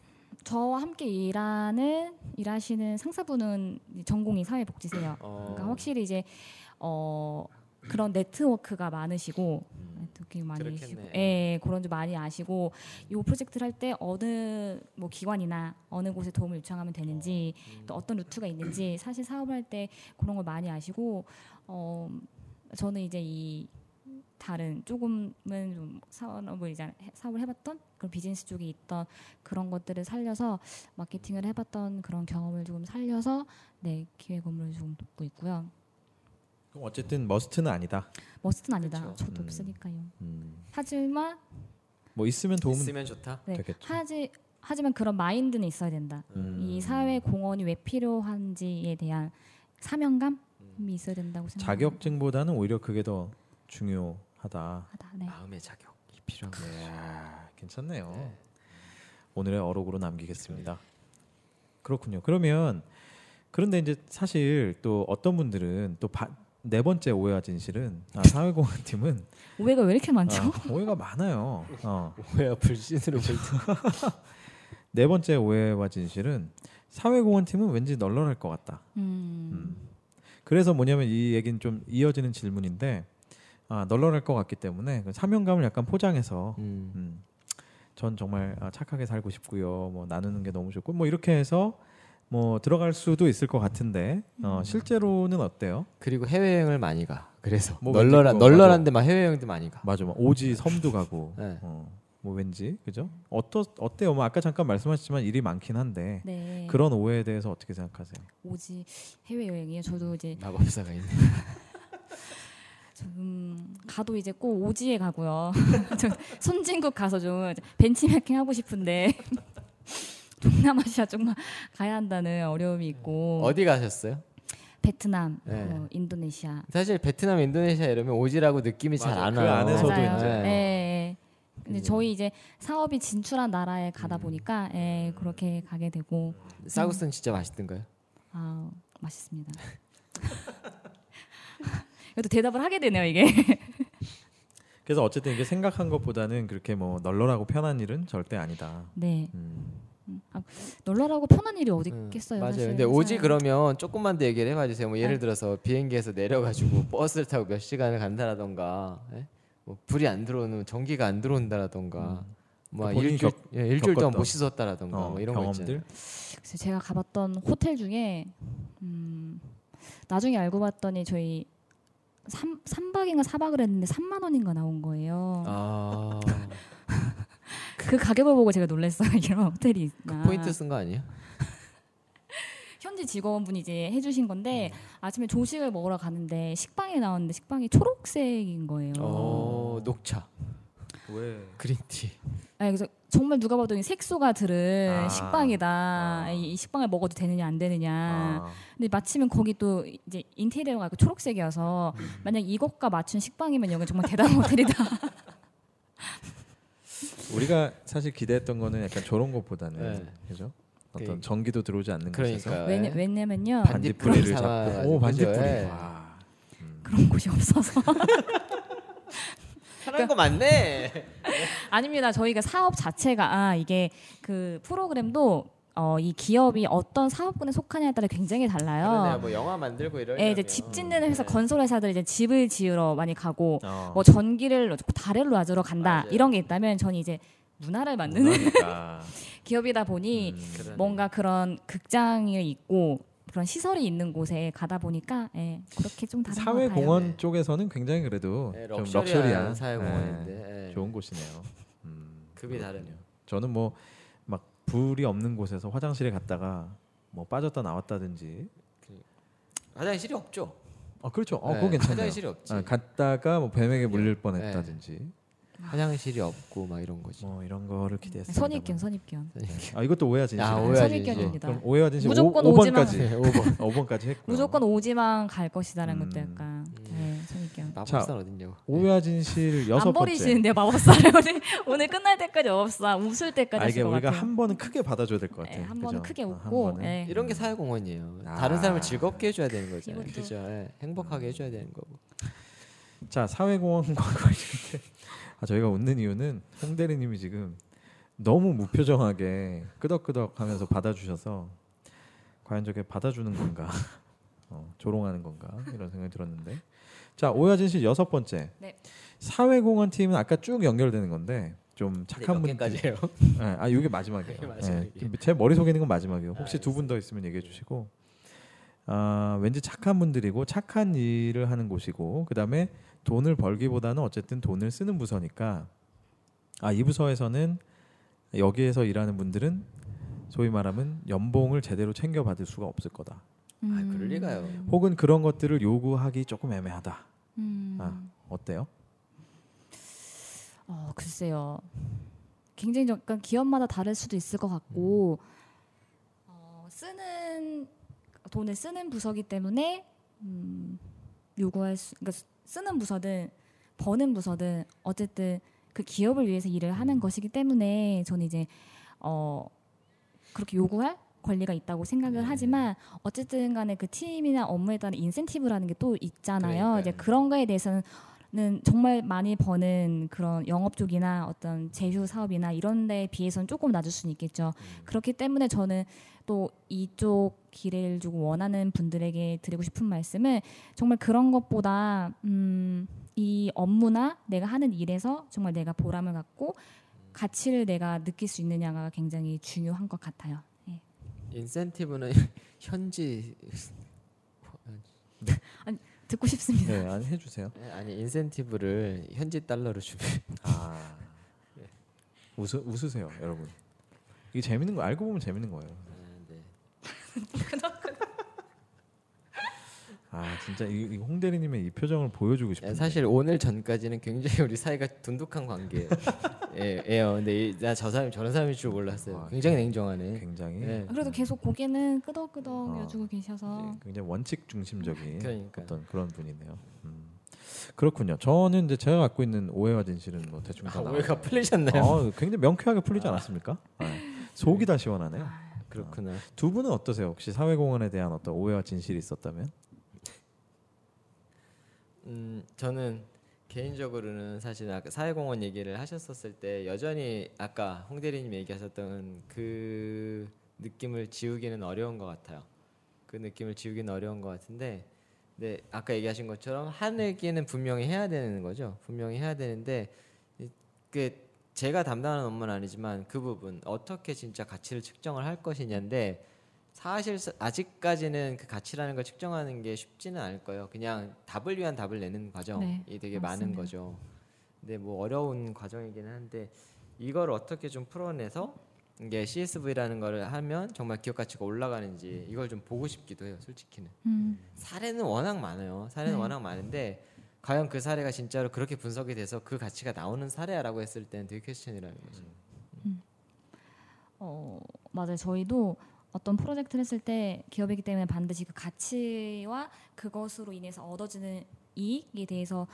저와 함께 일하는 일하시는 상사분은 전공이 사회복지세요. 어. 그러니까 확실히 이제 어 그런 네트워크가 많으시고 음. 네트워킹 많이. 하시고 예 그런 줄 많이 아시고 이 프로젝트를 할 때 어느 뭐 기관이나 어느 곳에 도움을 요청하면 되는지 음. 또 어떤 루트가 있는지 사실 사업을 할 때 그런 걸 많이 아시고 어 저는 이제 이 다른 조금은 좀 사업을 이제 해- 사업을 해봤던 그런 비즈니스 쪽에 있던 그런 것들을 살려서 마케팅을 해봤던 그런 경험을 조금 살려서 네 기획 업무를 좀 돕고 있고요. 그럼 어쨌든 must는 아니다 must는 아니다. 그쵸. 저도 음. 없으니까요. 음, 하지만 뭐 있으면 도움은 있으면 좋다. 네, 되겠죠. 하지 하지만 그런 마인드는 있어야 된다. 음. 이 사회 공헌이 왜 필요한지에 대한 사명감이 있어야 된다고 생각합니다. 자격증보다는 오히려 그게 더 중요하다 하다. 네. 마음의 자격이 필요한 거예요. 이야, 괜찮네요. 네. 오늘의 어록으로 남기겠습니다. 그렇군요. 그러면 그런데 이제 사실 또 어떤 분들은 또 네 번째 오해와 진실은 아, 사회공헌 팀은 오해가 왜 이렇게 많죠? 아, 오해가 많아요. 어. 오해와 불신으로 볼 때. 네 번째 오해와 진실은 사회공헌 팀은 왠지 널널할 것 같다. 음. 음. 그래서 뭐냐면 이 얘기는 좀 이어지는 질문인데 아, 널널할 것 같기 때문에 그 사명감을 약간 포장해서 음. 음, 전 정말 아, 착하게 살고 싶고요. 뭐 나누는 게 너무 좋고 뭐 이렇게 해서 뭐 들어갈 수도 있을 것 같은데 어, 실제로는 어때요? 그리고 해외여행을 많이 가. 그래서 뭐 널널한 왠지 그거 널널한데 막 해외여행도 많이 가. 맞아, 뭐 오지 섬도 가고 네. 어, 뭐 왠지 그죠? 어떠 어때요? 뭐 아까 잠깐 말씀하셨지만 일이 많긴 한데 네. 그런 오해에 대해서 어떻게 생각하세요? 오지 해외 여행이요. 저도 이제 마법사가 있네. 좀 가도 이제 꼭 오지에 가고요. 저 선진국 가서 좀 벤치마킹 하고 싶은데 동남아시아 쪽만 가야 한다는 어려움이 있고 어디 가셨어요? 베트남, 네. 뭐 인도네시아. 사실 베트남, 인도네시아 이러면 오지라고 느낌이 잘 맞아요. 안그 와요. 안에서도 맞아요. 이제 예, 예. 근데 음. 저희 이제 사업이 진출한 나라에 가다 음. 보니까 예, 그렇게 가게 되고 쌀국수는 진짜 맛있던가요? 아 맛있습니다. 이것도 대답을 하게 되네요 이게. 그래서 어쨌든 이게 생각한 것보다는 그렇게 뭐 널널하고 편한 일은 절대 아니다. 네. 음. 음, 아, 널널하고 편한 일이 어디 음, 있겠어요. 맞아요. 사실. 근데 오지 회사에. 그러면 조금만 더 얘기를 해봐 주세요. 뭐 예를 네. 들어서 비행기에서 내려가지고 버스를 타고 몇 시간을 간다라던가, 예? 뭐 불이 안 들어오는 전기가 안 들어온다라던가, 뭐 음. 본인이 일주일, 겪- 예, 일주일 동안 겪었던 못 씻었다라던가, 어, 뭐 이런 거 경험들. 있잖아요. 그래서 제가 가봤던 호텔 중에 음, 나중에 알고 봤더니 저희 3, 삼박인가 4박을 했는데 3만 원인가 나온 거예요. 아, 그 가격을 보고 제가 놀랐어요. 이런 호텔이 있나. 그 포인트 쓴 거 아니에요? 현지 직원분이 이제 해주신 건데 음. 아침에 조식을 먹으러 가는데 식빵이 나왔는데 식빵이 초록색인 거예요. 어, 녹차, 왜? 그린티. 아니, 그래서 정말 누가 봐도 이 색소가 들은 아. 식빵이다. 아. 이, 이 식빵을 먹어도 되느냐 안 되느냐. 아, 근데 마침은 거기 또 이제 인테리어가 그 초록색이어서 음. 만약 이것과 맞춘 식빵이면 여기 정말 대단한 호텔이다. 우리가 사실 기대했던 거는 약간 저런 것보다는 네. 그죠? 어떤 그- 전기도 들어오지 않는 곳에서 그러니까 왜냐, 왜냐면요 반딧불이를 반딧불 잡고 오 반딧불이? 예. 와. 음. 그런 곳이 없어서 편한 거 맞네. 아닙니다. 저희가 사업 자체가 아, 이게 그 프로그램도 어, 이 기업이 어떤 사업군에 속하냐에 따라 굉장히 달라요. 그러네요. 뭐 영화 만들고 이럴 예, 이제 집 짓는 회사 건설 회사들 이제 집을 지으러 많이 가고 어. 뭐 전기를 다래를 놔주러 간다 맞아요. 이런 게 있다면 저는 이제 문화를 만드는. 기업이다 보니 음. 뭔가 그런 극장이 있고 그런 시설이 있는 곳에 가다 보니까 예, 그렇게 좀 다른 것 사회 같아요. 공헌 쪽에서는 굉장히 그래도 네, 좀 럭셔리한 럭셔리한 사회공헌인데 예, 예. 좋은 곳이네요. 음. 급이 다르네요. 그렇군요. 저는 뭐막 불이 없는 곳에서 화장실에 갔다가 뭐 빠졌다 나왔다든지 화장실이 없죠. 아 그렇죠. 어, 네, 그거 괜찮네요. 화장실이 없지. 아, 갔다가 뭐 뱀에게 물릴 네. 뻔했다든지 화장실이 없고 막 이런 거지. 뭐 이런 거를 기대했습니다. 선입견 선입견. 아 이것도 오해하진 아, 씨. 오해하진 선입견입니다. 그럼 오해하진 씨 무조건 5, 오지만- 5번까지 네, 5번. 5번까지 했고요. 무조건 오지만 갈 것이다라는 것도 음. 약간 네, 선입견. 마법사 어딨냐고. 오해하진 씨를 여섯 안 번째. 버리시는데 마법사를 오늘 오늘 끝날 때까지 마법사 웃을 때까지 아 이게 우리가 같아요. 한 번은 크게 받아줘야 될것 네, 같아요. 한 번은? 크게 아, 한 웃고. 네. 이런 게 사회공헌이에요. 아. 다른 사람을 즐겁게 해줘야 되는 거죠. 그죠? 예, 행복하게 해줘야 되는 거고. 자 사회공헌과 관련된 아, 저희가 웃는 이유는 홍 대리님이 지금 너무 무표정하게 끄덕끄덕하면서 받아주셔서 과연 저게 받아주는 건가 어, 조롱하는 건가 이런 생각이 들었는데 자 오야진 씨 여섯 번째 네. 사회공헌 팀은 아까 쭉 연결되는 건데 좀 착한 몇 분들 개까지예요? 네, 아 이게 마지막이에요. 마지막이에요. 네, 제 머릿속에 있는 건 마지막이에요. 혹시 두분 더 있으면 얘기해 주시고 아, 왠지 착한 분들이고 착한 일을 하는 곳이고 그다음에 돈을 벌기보다는 어쨌든 돈을 쓰는 부서니까 아, 이 부서에서는 여기에서 일하는 분들은 소위 말하면 연봉을 제대로 챙겨 받을 수가 없을 거다. 음. 아, 그럴 리가요. 혹은 그런 것들을 요구하기 조금 애매하다. 음. 아. 어때요? 어, 글쎄요. 굉장히 좀 약간 기업마다 다를 수도 있을 것 같고 어, 쓰는 돈을 쓰는 부서기 때문에 음, 요구할 수, 그러니까 쓰는 부서든 버는 부서든 어쨌든 그 기업을 위해서 일을 하는 것이기 때문에 저는 이제 어, 그렇게 요구할 권리가 있다고 생각을 하지만 어쨌든 간에 그 팀이나 업무에 따른 인센티브라는 게 또 있잖아요. 그러니까요. 이제 그런 거에 대해서는 는 정말 많이 버는 그런 영업 쪽이나 어떤 제휴 사업이나 이런 데에 비해서는 조금 낮을 수는 있겠죠. 그렇기 때문에 저는 또 이쪽 기회를 주고 원하는 분들에게 드리고 싶은 말씀은 정말 그런 것보다 음, 이 업무나 내가 하는 일에서 정말 내가 보람을 갖고 가치를 내가 느낄 수 있느냐가 굉장히 중요한 것 같아요. 예. 인센티브는 현지 듣고 싶습니다. 네, 아니 해주세요. 아니 인센티브를 현지 달러로 주면 아, 웃으, 웃으세요, 여러분. 이게 재밌는 거 알고 보면 재밌는 거예요. 네. 아 진짜 이, 이 홍대리님의 이 표정을 보여주고 싶은데 사실 오늘 전까지는 굉장히 우리 사이가 둔독한 관계예요. 근데 이- 나저 사람이 저런 사람일 줄 몰랐어요. 아, 굉장히 냉정하네. 굉장히 네. 그래도 계속 고개는 끄덕끄덕 어. 여주고 계셔서 굉장히 원칙 중심적인 그러니까. 어떤 그런 분이네요. 음. 그렇군요. 저는 이제 제가 갖고 있는 오해와 진실은 뭐 대충 다 아, 나와요. 오해가 풀리셨나요? 어, 굉장히 명쾌하게 풀리지 않았습니까? 네. 속이 다 시원하네요. 그렇구나. 두 분은 어떠세요? 혹시 사회공헌에 대한 어떤 오해와 진실이 있었다면? 음, 저는 개인적으로는 사실 아까 사회공헌 얘기를 하셨었을 때 여전히 아까 홍 대리님 얘기하셨던 그 느낌을 지우기는 어려운 것 같아요. 그 느낌을 지우기는 어려운 것 같은데, 네 아까 얘기하신 것처럼 한 얘기는 분명히 해야 되는 거죠. 분명히 해야 되는데 이- 그 제가 담당하는 업무는 아니지만 그 부분 어떻게 진짜 가치를 측정을 할 것이냐인데 사실 아직까지는 그 가치라는 걸 측정하는 게 쉽지는 않을 거예요. 그냥 답을 위한 답을 내는 과정이 네, 되게 많은 맞습니다. 거죠. 근데 뭐 어려운 과정이기는 한데 이걸 어떻게 좀 풀어내서 이게 CSV라는 거를 하면 정말 기업 가치가 올라가는지 이걸 좀 보고 싶기도 해요. 솔직히는 음, 사례는 워낙 많아요. 사례는 네. 워낙 많은데 과연 그 사례가 진짜로 그렇게 분석이 돼서 그 가치가 나오는 사례라고 했을 때는 되게 퀘스천이라는 거죠. 어, 맞아요. 저희도 어떤 프로젝트를 했을 때 기업이기 때문에 반드시 그 가치와 그것으로 인해서 얻어지는 이익에 대해서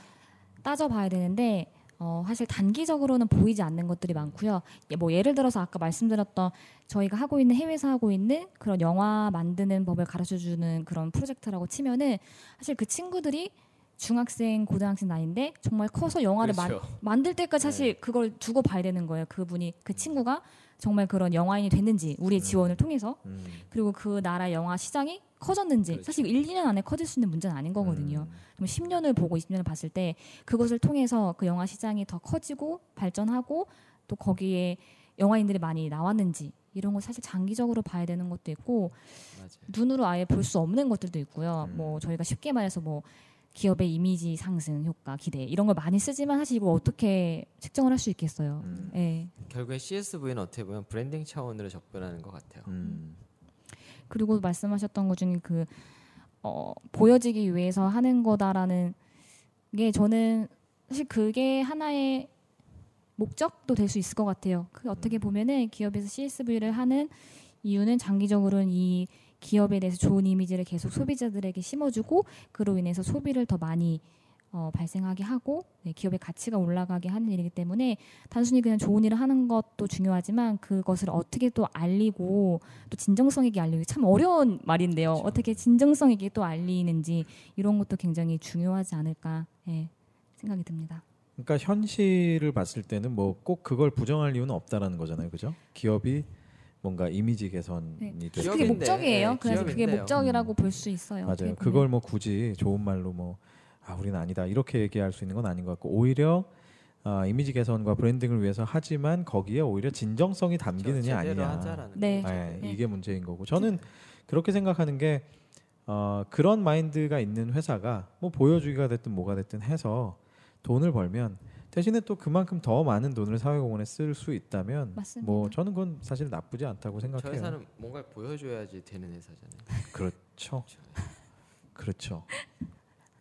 따져봐야 되는데 어, 사실 단기적으로는 보이지 않는 것들이 많고요. 예, 뭐 예를 들어서 아까 말씀드렸던 저희가 하고 있는 해외에서 하고 있는 그런 영화 만드는 법을 가르쳐주는 그런 프로젝트라고 치면은 사실 그 친구들이 중학생, 고등학생 나이인데 정말 커서 영화를 만, 그렇죠. 만들 때까지 사실 그걸 두고 봐야 되는 거예요. 그분이 그 친구가 정말 그런 영화인이 됐는지 우리의 지원을 통해서 음. 그리고 그 나라 영화 시장이 커졌는지 그렇죠. 사실 1, 2년 안에 커질 수 있는 문제는 아닌 거거든요. 음. 그럼 10년을 보고 20년을 봤을 때 그것을 통해서 그 영화 시장이 더 커지고 발전하고 또 거기에 영화인들이 많이 나왔는지 이런 걸 사실 장기적으로 봐야 되는 것도 있고 맞아요. 눈으로 아예 볼 수 없는 것들도 있고요. 음. 뭐 저희가 쉽게 말해서 뭐 기업의 이미지 상승 효과 기대 이런 걸 많이 쓰지만 사실 이걸 어떻게 측정을 할 수 있겠어요. 음. 예. 결국에 CSV는 어떻게 보면 브랜딩 차원으로 접근하는 것 같아요. 음. 그리고 말씀하셨던 것 중에 그 어, 보여지기 위해서 하는 거다라는 게 저는 사실 그게 하나의 목적도 될 수 있을 것 같아요. 그 어떻게 보면은 기업에서 CSV를 하는 이유는 장기적으로는 이 기업에 대해서 좋은 이미지를 계속 소비자들에게 심어주고 그로 인해서 소비를 더 많이 어, 발생하게 하고 네, 기업의 가치가 올라가게 하는 일이기 때문에 단순히 그냥 좋은 일을 하는 것도 중요하지만 그것을 어떻게 또 알리고 또 진정성 있게 알리기 참 어려운 말인데요. 어떻게 진정성 있게 또 알리는지 이런 것도 굉장히 중요하지 않을까 예, 생각이 듭니다. 그러니까 현실을 봤을 때는 뭐 꼭 그걸 부정할 이유는 없다라는 거잖아요, 그죠? 기업이 뭔가 이미지 개선이 네. 되 그게 목적이에요. 예, 그래서 그게. 목적이라고 볼수 있어요. 맞아요. 그걸 뭐 굳이 좋은 말로 뭐 아, 우리는 아니다 이렇게 얘기할 수 있는 건 아닌 것 같고 오히려 아, 이미지 개선과 브랜딩을 위해서 하지만 거기에 오히려 진정성이 담기느냐 제대로 아니냐. 네. 네, 네. 이게 문제인 거고 저는 그렇게 생각하는 게 어, 그런 마인드가 있는 회사가 뭐 보여주기가 됐든 뭐가 됐든 해서 돈을 벌면 대신에 또 그만큼 더 많은 돈을 사회공헌에 쓸 수 있다면 맞습니다. 뭐 저는 그건 사실 나쁘지 않다고 저 생각해요. 회사는 뭔가를 보여줘야지 되는 회사잖아요. 그렇죠. 그렇죠.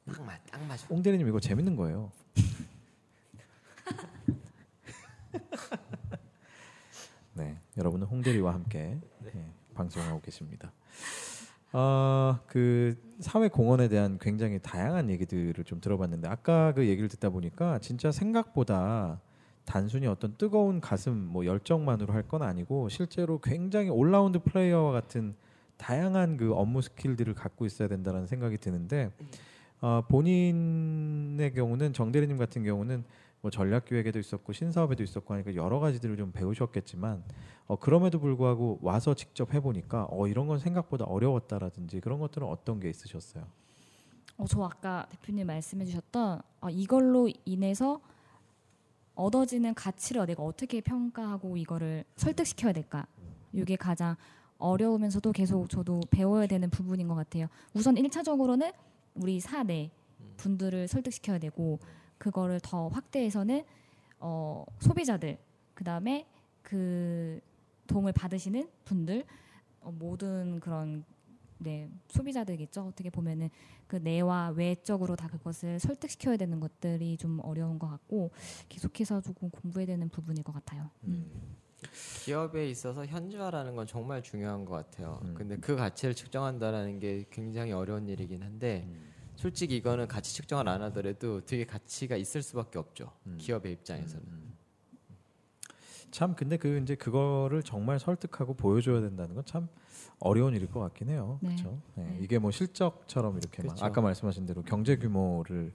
딱 맞, 딱 맞아. 옹 대리님 이거 재밌는 거예요. 네, 여러분은 홍 대리와 함께 네, 방송하고 계십니다. 어, 그 사회 공헌에 대한 굉장히 다양한 얘기들을 좀 들어봤는데 아까 그 얘기를 듣다 보니까 진짜 생각보다 단순히 어떤 뜨거운 가슴 뭐 열정만으로 할 건 아니고 실제로 굉장히 올라운드 플레이어와 같은 다양한 그 업무 스킬들을 갖고 있어야 된다는 생각이 드는데 어, 본인의 경우는 정 대리님 같은 경우는 뭐 전략 기획에도 있었고 신사업에도 있었고 하니까 여러 가지들을 좀 배우셨겠지만 어, 그럼에도 불구하고 와서 직접 해보니까 어, 이런 건 생각보다 어려웠다라든지 그런 것들은 어떤 게 있으셨어요? 어, 저 아까 대표님 말씀해주셨던 어, 이걸로 인해서 얻어지는 가치를 내가 어떻게 평가하고 이거를 설득시켜야 될까? 이게 가장 어려우면서도 계속 저도 배워야 되는 부분인 것 같아요. 우선 1차적으로는 우리 사내 분들을 설득시켜야 되고 그거를 더 확대해서는 어, 소비자들 그다음에 그 도움을 받으시는 분들 어, 모든 그런 네 소비자들이겠죠 어떻게 보면은 그 내와 외적으로 다 그것을 설득시켜야 되는 것들이 좀 어려운 것 같고 계속해서 조금 공부해야 되는 부분일 것 같아요. 음. 기업에 있어서 현지화라는 건 정말 중요한 것 같아요. 음. 근데 그 가치를 측정한다라는 게 굉장히 어려운 일이긴 한데 솔직히 이거는 가치 측정을 안 하더라도 되게 가치가 있을 수밖에 없죠. 음. 기업의 입장에서는. 참 근데 그 이제 그거를 정말 설득하고 보여줘야 된다는 건 참 어려운 일일 것 같긴 해요. 네. 그렇죠? 네. 네. 이게 뭐 실적처럼 이렇게 막 그쵸. 아까 말씀하신 대로 경제 규모를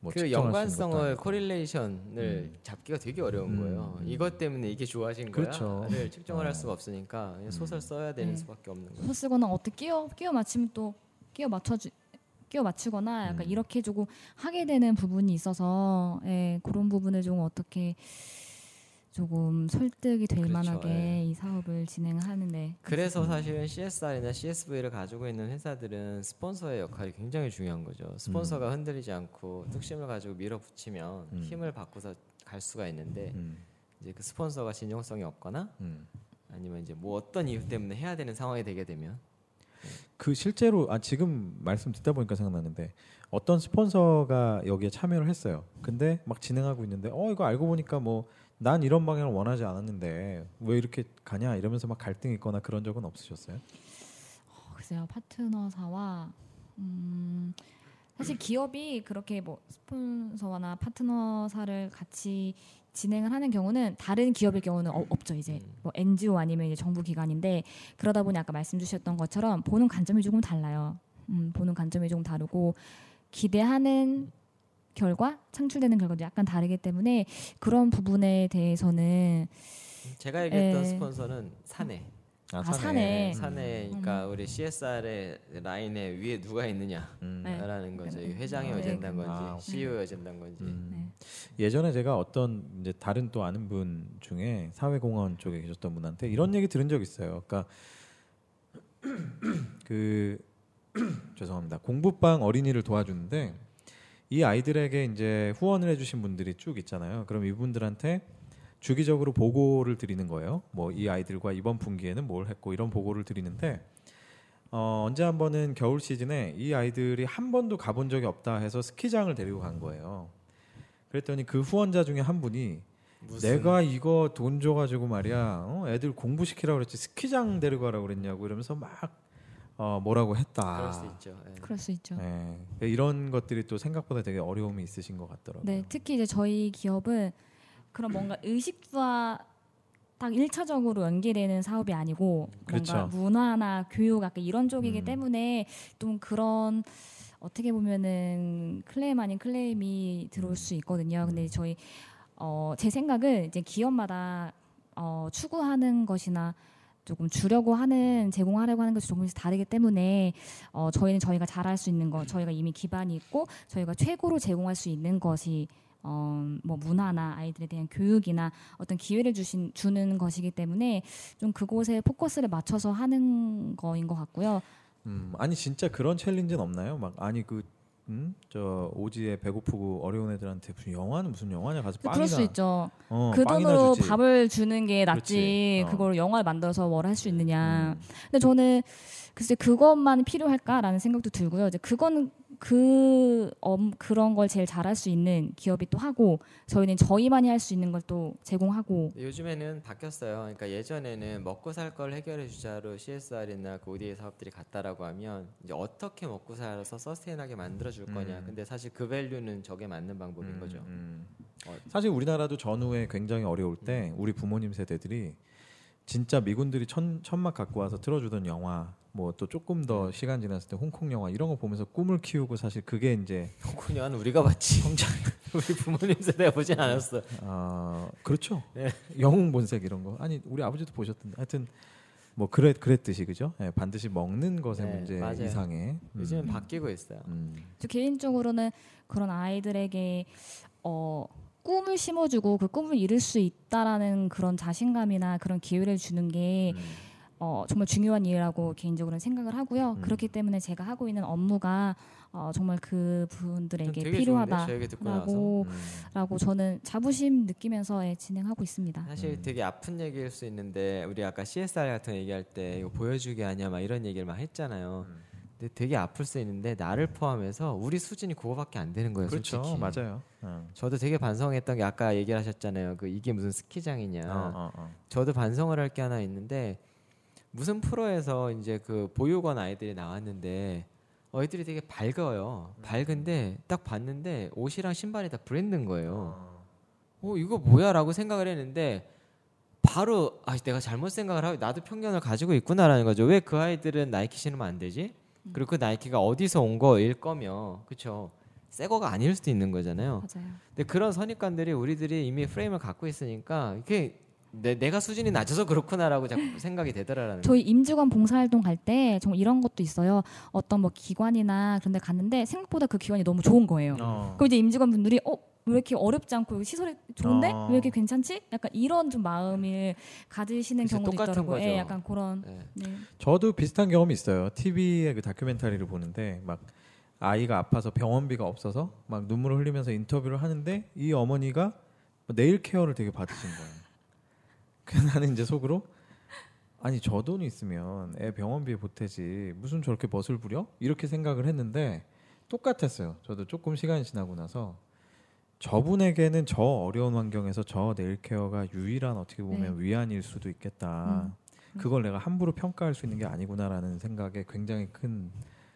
뭐 그 연관성을. correlation을 잡기가 되게 어려운 음, 거예요. 음. 이것 때문에 이게 좋아진 그렇죠. 거야를 측정을 어. 할 수가 없으니까 소설 써야 되는 네. 수밖에 없는 거예요. 소설 쓰거나 어떻게 끼워 끼워 맞추면 또 끼워 맞춰주 끼워 맞추거나 약간 음. 이렇게 조금 하게 되는 부분이 있어서 예, 그런 부분을 좀 어떻게 조금 설득이 될 그렇죠, 만하게 예. 이 사업을 진행하는데 그래서 사실은 CSR이나 CSV를 가지고 있는 회사들은 스폰서의 역할이 굉장히 중요한 거죠. 스폰서가 흔들리지 않고 뚝심을 가지고 밀어붙이면 음. 힘을 받고서 갈 수가 있는데 음, 이제 그 스폰서가 진정성이 없거나 음. 아니면 이제 뭐 어떤 이유 때문에 해야 되는 상황이 되게 되면 그 실제로 아 지금 말씀 듣다 보니까 생각나는데 어떤 스폰서가 여기에 참여를 했어요. 근데 막 진행하고 있는데 어 이거 알고 보니까 뭐 난 이런 방향을 원하지 않았는데 왜 이렇게 가냐 이러면서 막 갈등이 있거나 그런 적은 없으셨어요? 어, 글쎄요 파트너사와 음, 사실 기업이 그렇게 뭐 스폰서나 파트너사를 같이 진행을 하는 경우는 다른 기업의 경우는 어- 없죠 이제 음. 뭐 NGO 아니면 이제 정부 기관인데 그러다 보니 아까 말씀 주셨던 것처럼 보는 관점이 조금 달라요. 음, 보는 관점이 조금 다르고 기대하는 결과 창출되는 결과도 약간 다르기 때문에 그런 부분에 대해서는 제가 얘기했던 에. 스폰서는 사내 아, 사내. 음. 사내 그러니까 우리 CSR의 라인에 위에 누가 있느냐라는 음. 네. 거죠. 네. 회장의 네. 어젠다인 건지 아, CEO의 어젠다인 건지 음. 네. 예전에 제가 어떤 이제 다른 또 아는 분 중에 사회공헌 쪽에 계셨던 분한테 이런 얘기 들은 적 있어요. 그러니까 그 죄송합니다. 공부방 어린이를 도와주는데 이 아이들에게 이제 후원을 해주신 분들이 쭉 있잖아요. 그럼 이분들한테 주기적으로 보고를 드리는 거예요. 뭐 이 아이들과 이번 분기에는 뭘 했고 이런 보고를 드리는데 어, 언제 한 번은 겨울 시즌에 이 아이들이 한 번도 가본 적이 없다 해서 스키장을 데리고 간 거예요. 그랬더니 그 후원자 중에 한 분이 내가 이거 돈 줘가지고 말이야 어? 애들 공부시키라고 그랬지 스키장 데리고 가라고 그랬냐고 이러면서 막 어, 뭐라고 했다. 그럴 수 있죠. 예. 그럴 수 있죠. 네. 이런 것들이 또 생각보다 되게 어려움이 있으신 것 같더라고요. 네, 특히 이제 저희 기업은 그런 뭔가 의식과 딱 일차적으로 연계되는 사업이 아니고 그렇죠. 뭔가 문화나 교육 약간 이런 쪽이기 음. 때문에 좀 그런 어떻게 보면은 클레임 아닌 클레임이 들어올 음. 수 있거든요. 근데 저희 어, 제 생각은 이제 기업마다 어, 추구하는 것이나 조금 주려고 하는 제공하려고 하는 것이 조금씩 다르기 때문에 어, 저희는 저희가 잘할 수 있는 것, 저희가 이미 기반이 있고 저희가 최고로 제공할 수 있는 것이 어, 뭐 문화나 아이들에 대한 교육이나 어떤 기회를 주신 주는 것이기 때문에 좀 그곳에 포커스를 맞춰서 하는 거인 것 같고요. 음, 아니 진짜 그런 challenge는 없나요? 막 아니 그 음? 저 오지에 배고프고 어려운 애들한테 무슨 영화는 무슨 영화냐 가서 빵이나 그럴 수 있죠. 어, 그 돈으로 주지. 밥을 주는 게 낫지. 어. 그걸 영화를 만들어서 뭘 할 수 있느냐. 음. 근데 저는 글쎄 그것만 필요할까라는 생각도 들고요. 이제 그거는 그 엄, 그런 걸 제일 잘할 수 있는 기업이 또 하고 저희는 저희만이 할 수 있는 걸 또 제공하고 요즘에는 바뀌었어요. 그러니까 예전에는 먹고 살 걸 해결해 주자로 CSR이나 그 ODA 사업들이 갔다라고 하면 이제 어떻게 먹고 살아서 sustain하게 만들어 줄 거냐. 음. 근데 사실 그 value는 저게 맞는 방법인 음, 거죠. 음. 어. 사실 우리나라도 전후에 굉장히 어려울 때 우리 부모님 세대들이 진짜 미군들이 천, 천막 갖고 와서 틀어주던 영화 뭐 또 조금 더 시간 지났을 때 홍콩 영화 이런 거 보면서 꿈을 키우고 사실 그게 이제 그냥 우리가 봤지. 우리 부모님 세대가 보진 않았어. 아 그렇죠 네. 영웅 본색 이런 거 아니 우리 아버지도 보셨던데 하여튼 뭐 그랬 그랬듯이 그죠 예, 반드시 먹는 것의 네, 문제 맞아요. 이상의 음, 요즘은 바뀌고 있어요. 음, 저 개인적으로는 그런 아이들에게 어 꿈을 심어주고 그 꿈을 이룰 수 있다라는 그런 자신감이나 그런 기회를 주는 게 음. 어, 정말 중요한 일이라고 개인적으로는 생각을 하고요. 음. 그렇기 때문에 제가 하고 있는 업무가 어, 정말 그좀 분들에게 되게 좋은데 필요하다라고 음. 라고 저는 자부심 느끼면서 예, 진행하고 있습니다. 사실 음. 되게 아픈 얘기일 수 있는데 우리 아까 CSR 같은 거 얘기할 때 이거 보여주기 아니야 막 이런 얘기를 막 했잖아요. 음. 근데 되게 아플 수 있는데 나를 포함해서 우리 수준이 그거밖에 안 되는 거예요. 그렇죠 솔직히. 맞아요 어. 저도 되게 반성했던 게 아까 얘기를 하셨잖아요. 그 이게 무슨 스키장이냐. 어, 어, 어. 저도 반성을 할 게 하나 있는데 무슨 프로에서 이제 그 보육원 아이들이 나왔는데 어이들이 되게 밝아요. 밝은데 딱 봤는데 옷이랑 신발이 다 브랜드인 거예요. 어 이거 뭐야라고 생각을 했는데 바로 아 내가 잘못 생각을 하고 나도 편견을 가지고 있구나라는 거죠. 왜 그 아이들은 나이키 신으면 안 되지? 그리고 그 나이키가 어디서 온 거일 거며 그렇죠. 새 거가 아닐 수도 있는 거잖아요. 맞아요. 근데 그런 선입관들이 우리들이 이미 프레임을 갖고 있으니까 이게 내, 내가 수준이 낮아서 그렇구나라고 자꾸 생각이 되더라라는 저희 임직원 봉사활동 갈 때 정말 이런 것도 있어요. 어떤 뭐 기관이나 그런 데 갔는데 생각보다 그 기관이 너무 좋은 거예요. 어. 그럼 이제 임직원 분들이 어? 왜 이렇게 어렵지 않고 시설이 좋은데 어. 왜 이렇게 괜찮지? 약간 이런 좀 마음을 가지시는 경우도 똑같은 있더라고요. 거죠. 예, 약간 그런 네. 네. 저도 비슷한 경험이 있어요. TV의 그 다큐멘터리를 보는데 막 아이가 아파서 병원비가 없어서 막 눈물을 흘리면서 인터뷰를 하는데 이 어머니가 뭐 네일 케어를 되게 받으신 거예요. 그래서 나는 이제 속으로 아니 저 돈 있으면 애 병원비에 보태지 무슨 저렇게 멋을 부려? 이렇게 생각을 했는데 똑같았어요. 저도 조금 시간이 지나고 나서 저분에게는 저 어려운 환경에서 저 네일 케어가 유일한 어떻게 보면 위안일 수도 있겠다. 음. 그걸 내가 함부로 평가할 수 있는 게 아니구나라는 생각에 굉장히 큰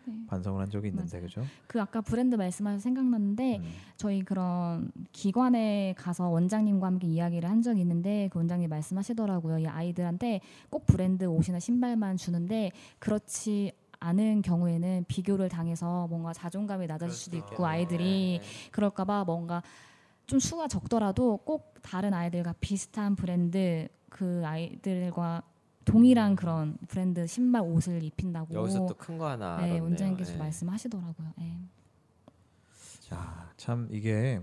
네. 반성을 한 적이 있는데 맞아요. 그죠? 그 아까 브랜드 말씀하셔서 생각났는데 음. 저희 그런 기관에 가서 원장님과 함께 이야기를 한 적이 있는데 그 원장님 말씀하시더라고요. 이 아이들한테 꼭 브랜드 옷이나 신발만 주는데 그렇지 않은 경우에는 비교를 당해서 뭔가 자존감이 낮아질 수도 있고 아이들이 그럴까봐 뭔가 좀 수가 적더라도 꼭 다른 아이들과 비슷한 브랜드 그 아이들과 동일한 그런 브랜드 신발 옷을 입힌다고 여기서 또 큰 거 하나 네. 원장님께서 네. 말씀하시더라고요. 예. 자, 참 이게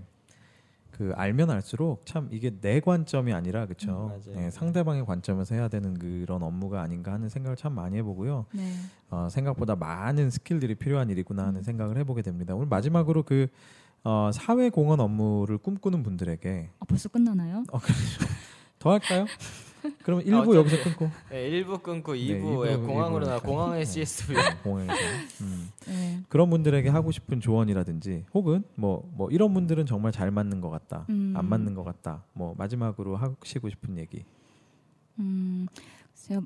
그 알면 알수록 참 이게 내 관점이 아니라 음, 그렇죠. 맞아요. 상대방의 관점에서 해야 되는 그런 업무가 아닌가 하는 생각을 참 많이 해보고요. 네. 어, 생각보다 많은 스킬들이 필요한 일이구나 음. 하는 생각을 해보게 됩니다. 오늘 마지막으로 그 어, 사회 공헌 업무를 꿈꾸는 분들에게 아, 벌써 끝나나요? 더 할까요? 아, 1부 어차피- 여기서 끊고 네, 1부 끊고 네, 2부 예, 일부, 공항으로 나 이렇게. 공항의 네. CSV 공항에서 음. 네. 그런 분들에게 하고 싶은 조언이라든지 혹은 뭐뭐 이런 분들은 정말 잘 맞는 것 같다, 음. 안 맞는 것 같다. 뭐 마지막으로 하시고 싶은 얘기. 음, 제가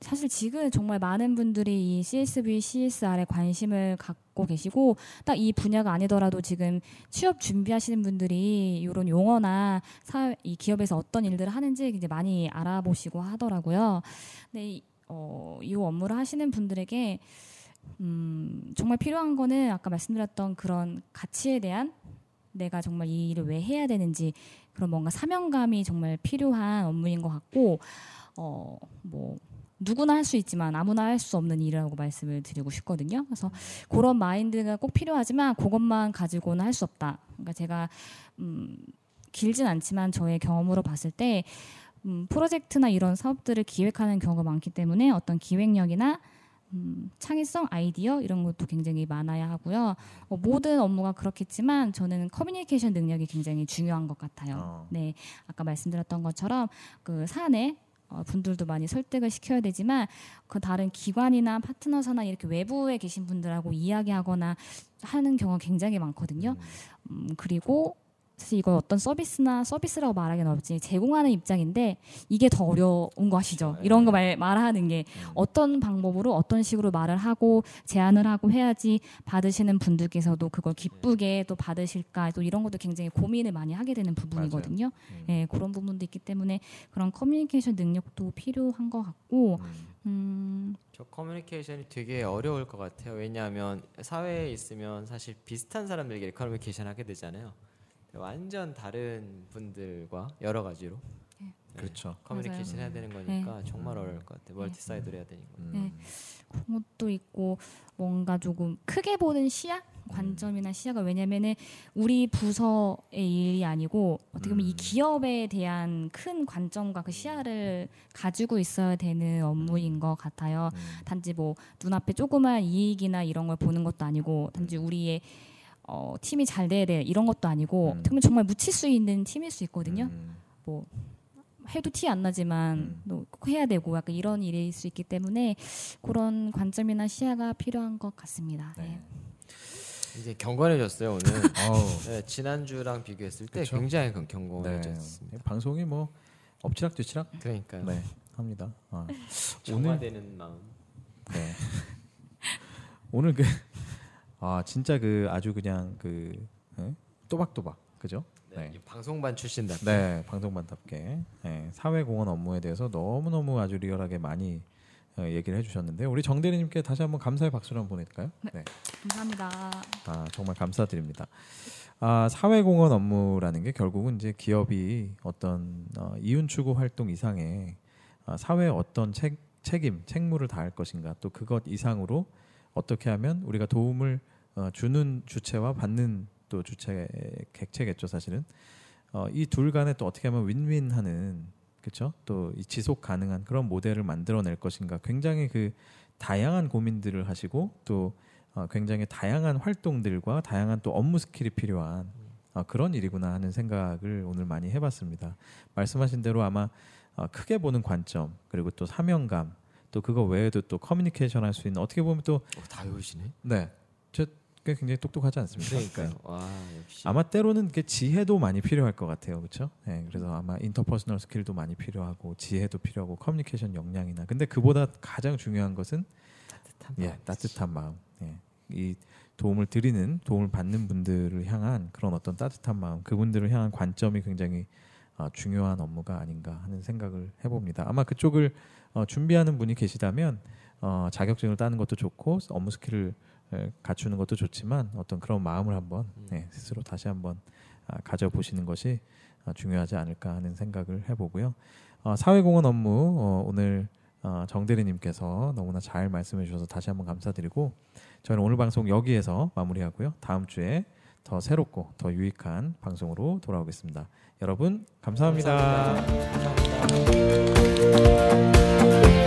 사실 지금 정말 많은 분들이 이 CSV, CSR에 관심을 갖고 계시고 딱 이 분야가 아니더라도 지금 취업 준비하시는 분들이 이런 용어나 사회, 이 기업에서 어떤 일들을 하는지 이제 많이 알아보시고 하더라고요. 근데 이, 어, 이 업무를 하시는 분들에게 음, 정말 필요한 거는 아까 말씀드렸던 그런 가치에 대한 내가 정말 이 일을 왜 해야 되는지 그런 뭔가 사명감이 정말 필요한 업무인 것 같고 어 뭐 누구나 할 수 있지만 아무나 할 수 없는 일이라고 말씀을 드리고 싶거든요. 그래서 그런 마인드가 꼭 필요하지만 그것만 가지고는 할 수 없다. 그러니까 제가 음 길진 않지만 저의 경험으로 봤을 때 음, 프로젝트나 이런 사업들을 기획하는 경우가 많기 때문에 어떤 기획력이나 음, 창의성, 아이디어 이런 것도 굉장히 많아야 하고요. 뭐 모든 업무가 그렇겠지만 저는 커뮤니케이션 능력이 굉장히 중요한 것 같아요. 어. 네, 아까 말씀드렸던 것처럼 그 사내 어, 분들도 많이 설득을 시켜야 되지만 그 다른 기관이나 파트너사나 이렇게 외부에 계신 분들하고 이야기하거나 하는 경우가 굉장히 많거든요. 음, 그리고 사실 이걸 어떤 서비스나 서비스라고 말하기는 어렵지 제공하는 입장인데 이게 더 어려운 거 아시죠? 이런 거 말, 말하는 게 어떤 방법으로 어떤 식으로 말을 하고 제안을 하고 해야지 받으시는 분들께서도 그걸 기쁘게 또 받으실까 또 이런 것도 굉장히 고민을 많이 하게 되는 부분이거든요. 음. 예, 그런 부분도 있기 때문에 그런 커뮤니케이션 능력도 필요한 것 같고 음. 음, 저 커뮤니케이션이 되게 어려울 것 같아요. 왜냐하면 사회에 있으면 사실 비슷한 사람들끼리 커뮤니케이션 하게 되잖아요. 완전 다른 분들과 여러 가지로 네, 그렇죠. 커뮤니케이션 해야 되는 거니까 정말 어려울 것 같아요. multi-side로 해야 되는 거. 음. 네. 그런 것도 있고 뭔가 조금 크게 보는 시야 관점이나 시야가 왜냐면은 우리 부서의 일이 아니고 어떻게 보면 이 음. 기업에 대한 큰 관점과 그 시야를 가지고 있어야 되는 업무인 것 같아요. 음. 단지 뭐 눈앞에 조그만 이익이나 이런 걸 보는 것도 아니고 단지 우리의 어, 팀이 잘 돼야 돼 이런 것도 아니고 음. 어떻게 보면 정말 묻힐 수 있는 팀일 수 있거든요. 음. 해도 티 안 나지만 음. 또꼭 해야 되고 약간 이런 일일 수 있기 때문에 그런 관점이나 시야가 필요한 것 같습니다. 네. 네. 이제 경건해졌어요 오늘. 네, 지난 주랑 비교했을 때 그쵸? 굉장히 경- 네. 경건해졌습니다. 방송이 뭐 엎치락 뒤치락 그러니까요. 네 합니다. 아. 오늘 정화되는 마음. 네. 오늘 그 아 진짜 그 아주 그냥 그 예? 또박또박 그죠? 네. 네. 이 방송반 출신다. 네 방송반답게 예, 사회공헌 업무에 대해서 너무 너무 아주 리얼하게 많이 어, 얘기를 해주셨는데 우리 정 대리님께 다시 한번 감사의 박수를 한번 보낼까요? 네. 감사합니다. 아 정말 감사드립니다. 아 사회공헌 업무라는 게 결국은 이제 기업이 어떤 어, 이윤 추구 활동 이상의 아, 사회에 어떤 책, 책임, 책무를 다할 것인가 또 그것 이상으로 어떻게 하면 우리가 도움을 어, 주는 주체와 받는 또 주체 객체겠죠 사실은 어, 이 둘 간에 또 어떻게 하면 윈윈하는 그렇죠 또 이 지속 가능한 그런 모델을 만들어낼 것인가 굉장히 그 다양한 고민들을 하시고 또 어, 굉장히 다양한 활동들과 다양한 또 업무 skill이 필요한 어, 그런 일이구나 하는 생각을 오늘 많이 해봤습니다. 말씀하신 대로 아마 어, 크게 보는 관점 그리고 또 사명감 또 그거 외에도 또 커뮤니케이션 할 수 있는 어떻게 보면 또 어, 다 외우시네. 네, 저 굉장히 똑똑하지 않습니까? 그러니까요. 와 역시. 아마 때로는 그 지혜도 많이 필요할 것 같아요, 그렇죠? 네, 그래서 아마 interpersonal skill도 많이 필요하고 지혜도 필요하고 커뮤니케이션 역량이나 근데 그보다 가장 중요한 것은 따뜻한 예, 마음. 따뜻한 마음. 예. 이 도움을 드리는 도움을 받는 분들을 향한 그런 어떤 따뜻한 마음, 그분들을 향한 관점이 굉장히 어, 중요한 업무가 아닌가 하는 생각을 해봅니다. 아마 그쪽을 어, 준비하는 분이 계시다면 어, 자격증을 따는 것도 좋고 업무 skill을 에, 갖추는 것도 좋지만 어떤 그런 마음을 한번 예, 스스로 다시 한번 아, 가져보시는 것이 아, 중요하지 않을까 하는 생각을 해보고요. 어, 사회공헌 업무 어, 오늘 어, 정대리님께서 너무나 잘 말씀해 주셔서 다시 한번 감사드리고 저는 오늘 방송 여기에서 마무리하고요. 다음 주에 더 새롭고 더 유익한 방송으로 돌아오겠습니다. 여러분 감사합니다. 감사합니다.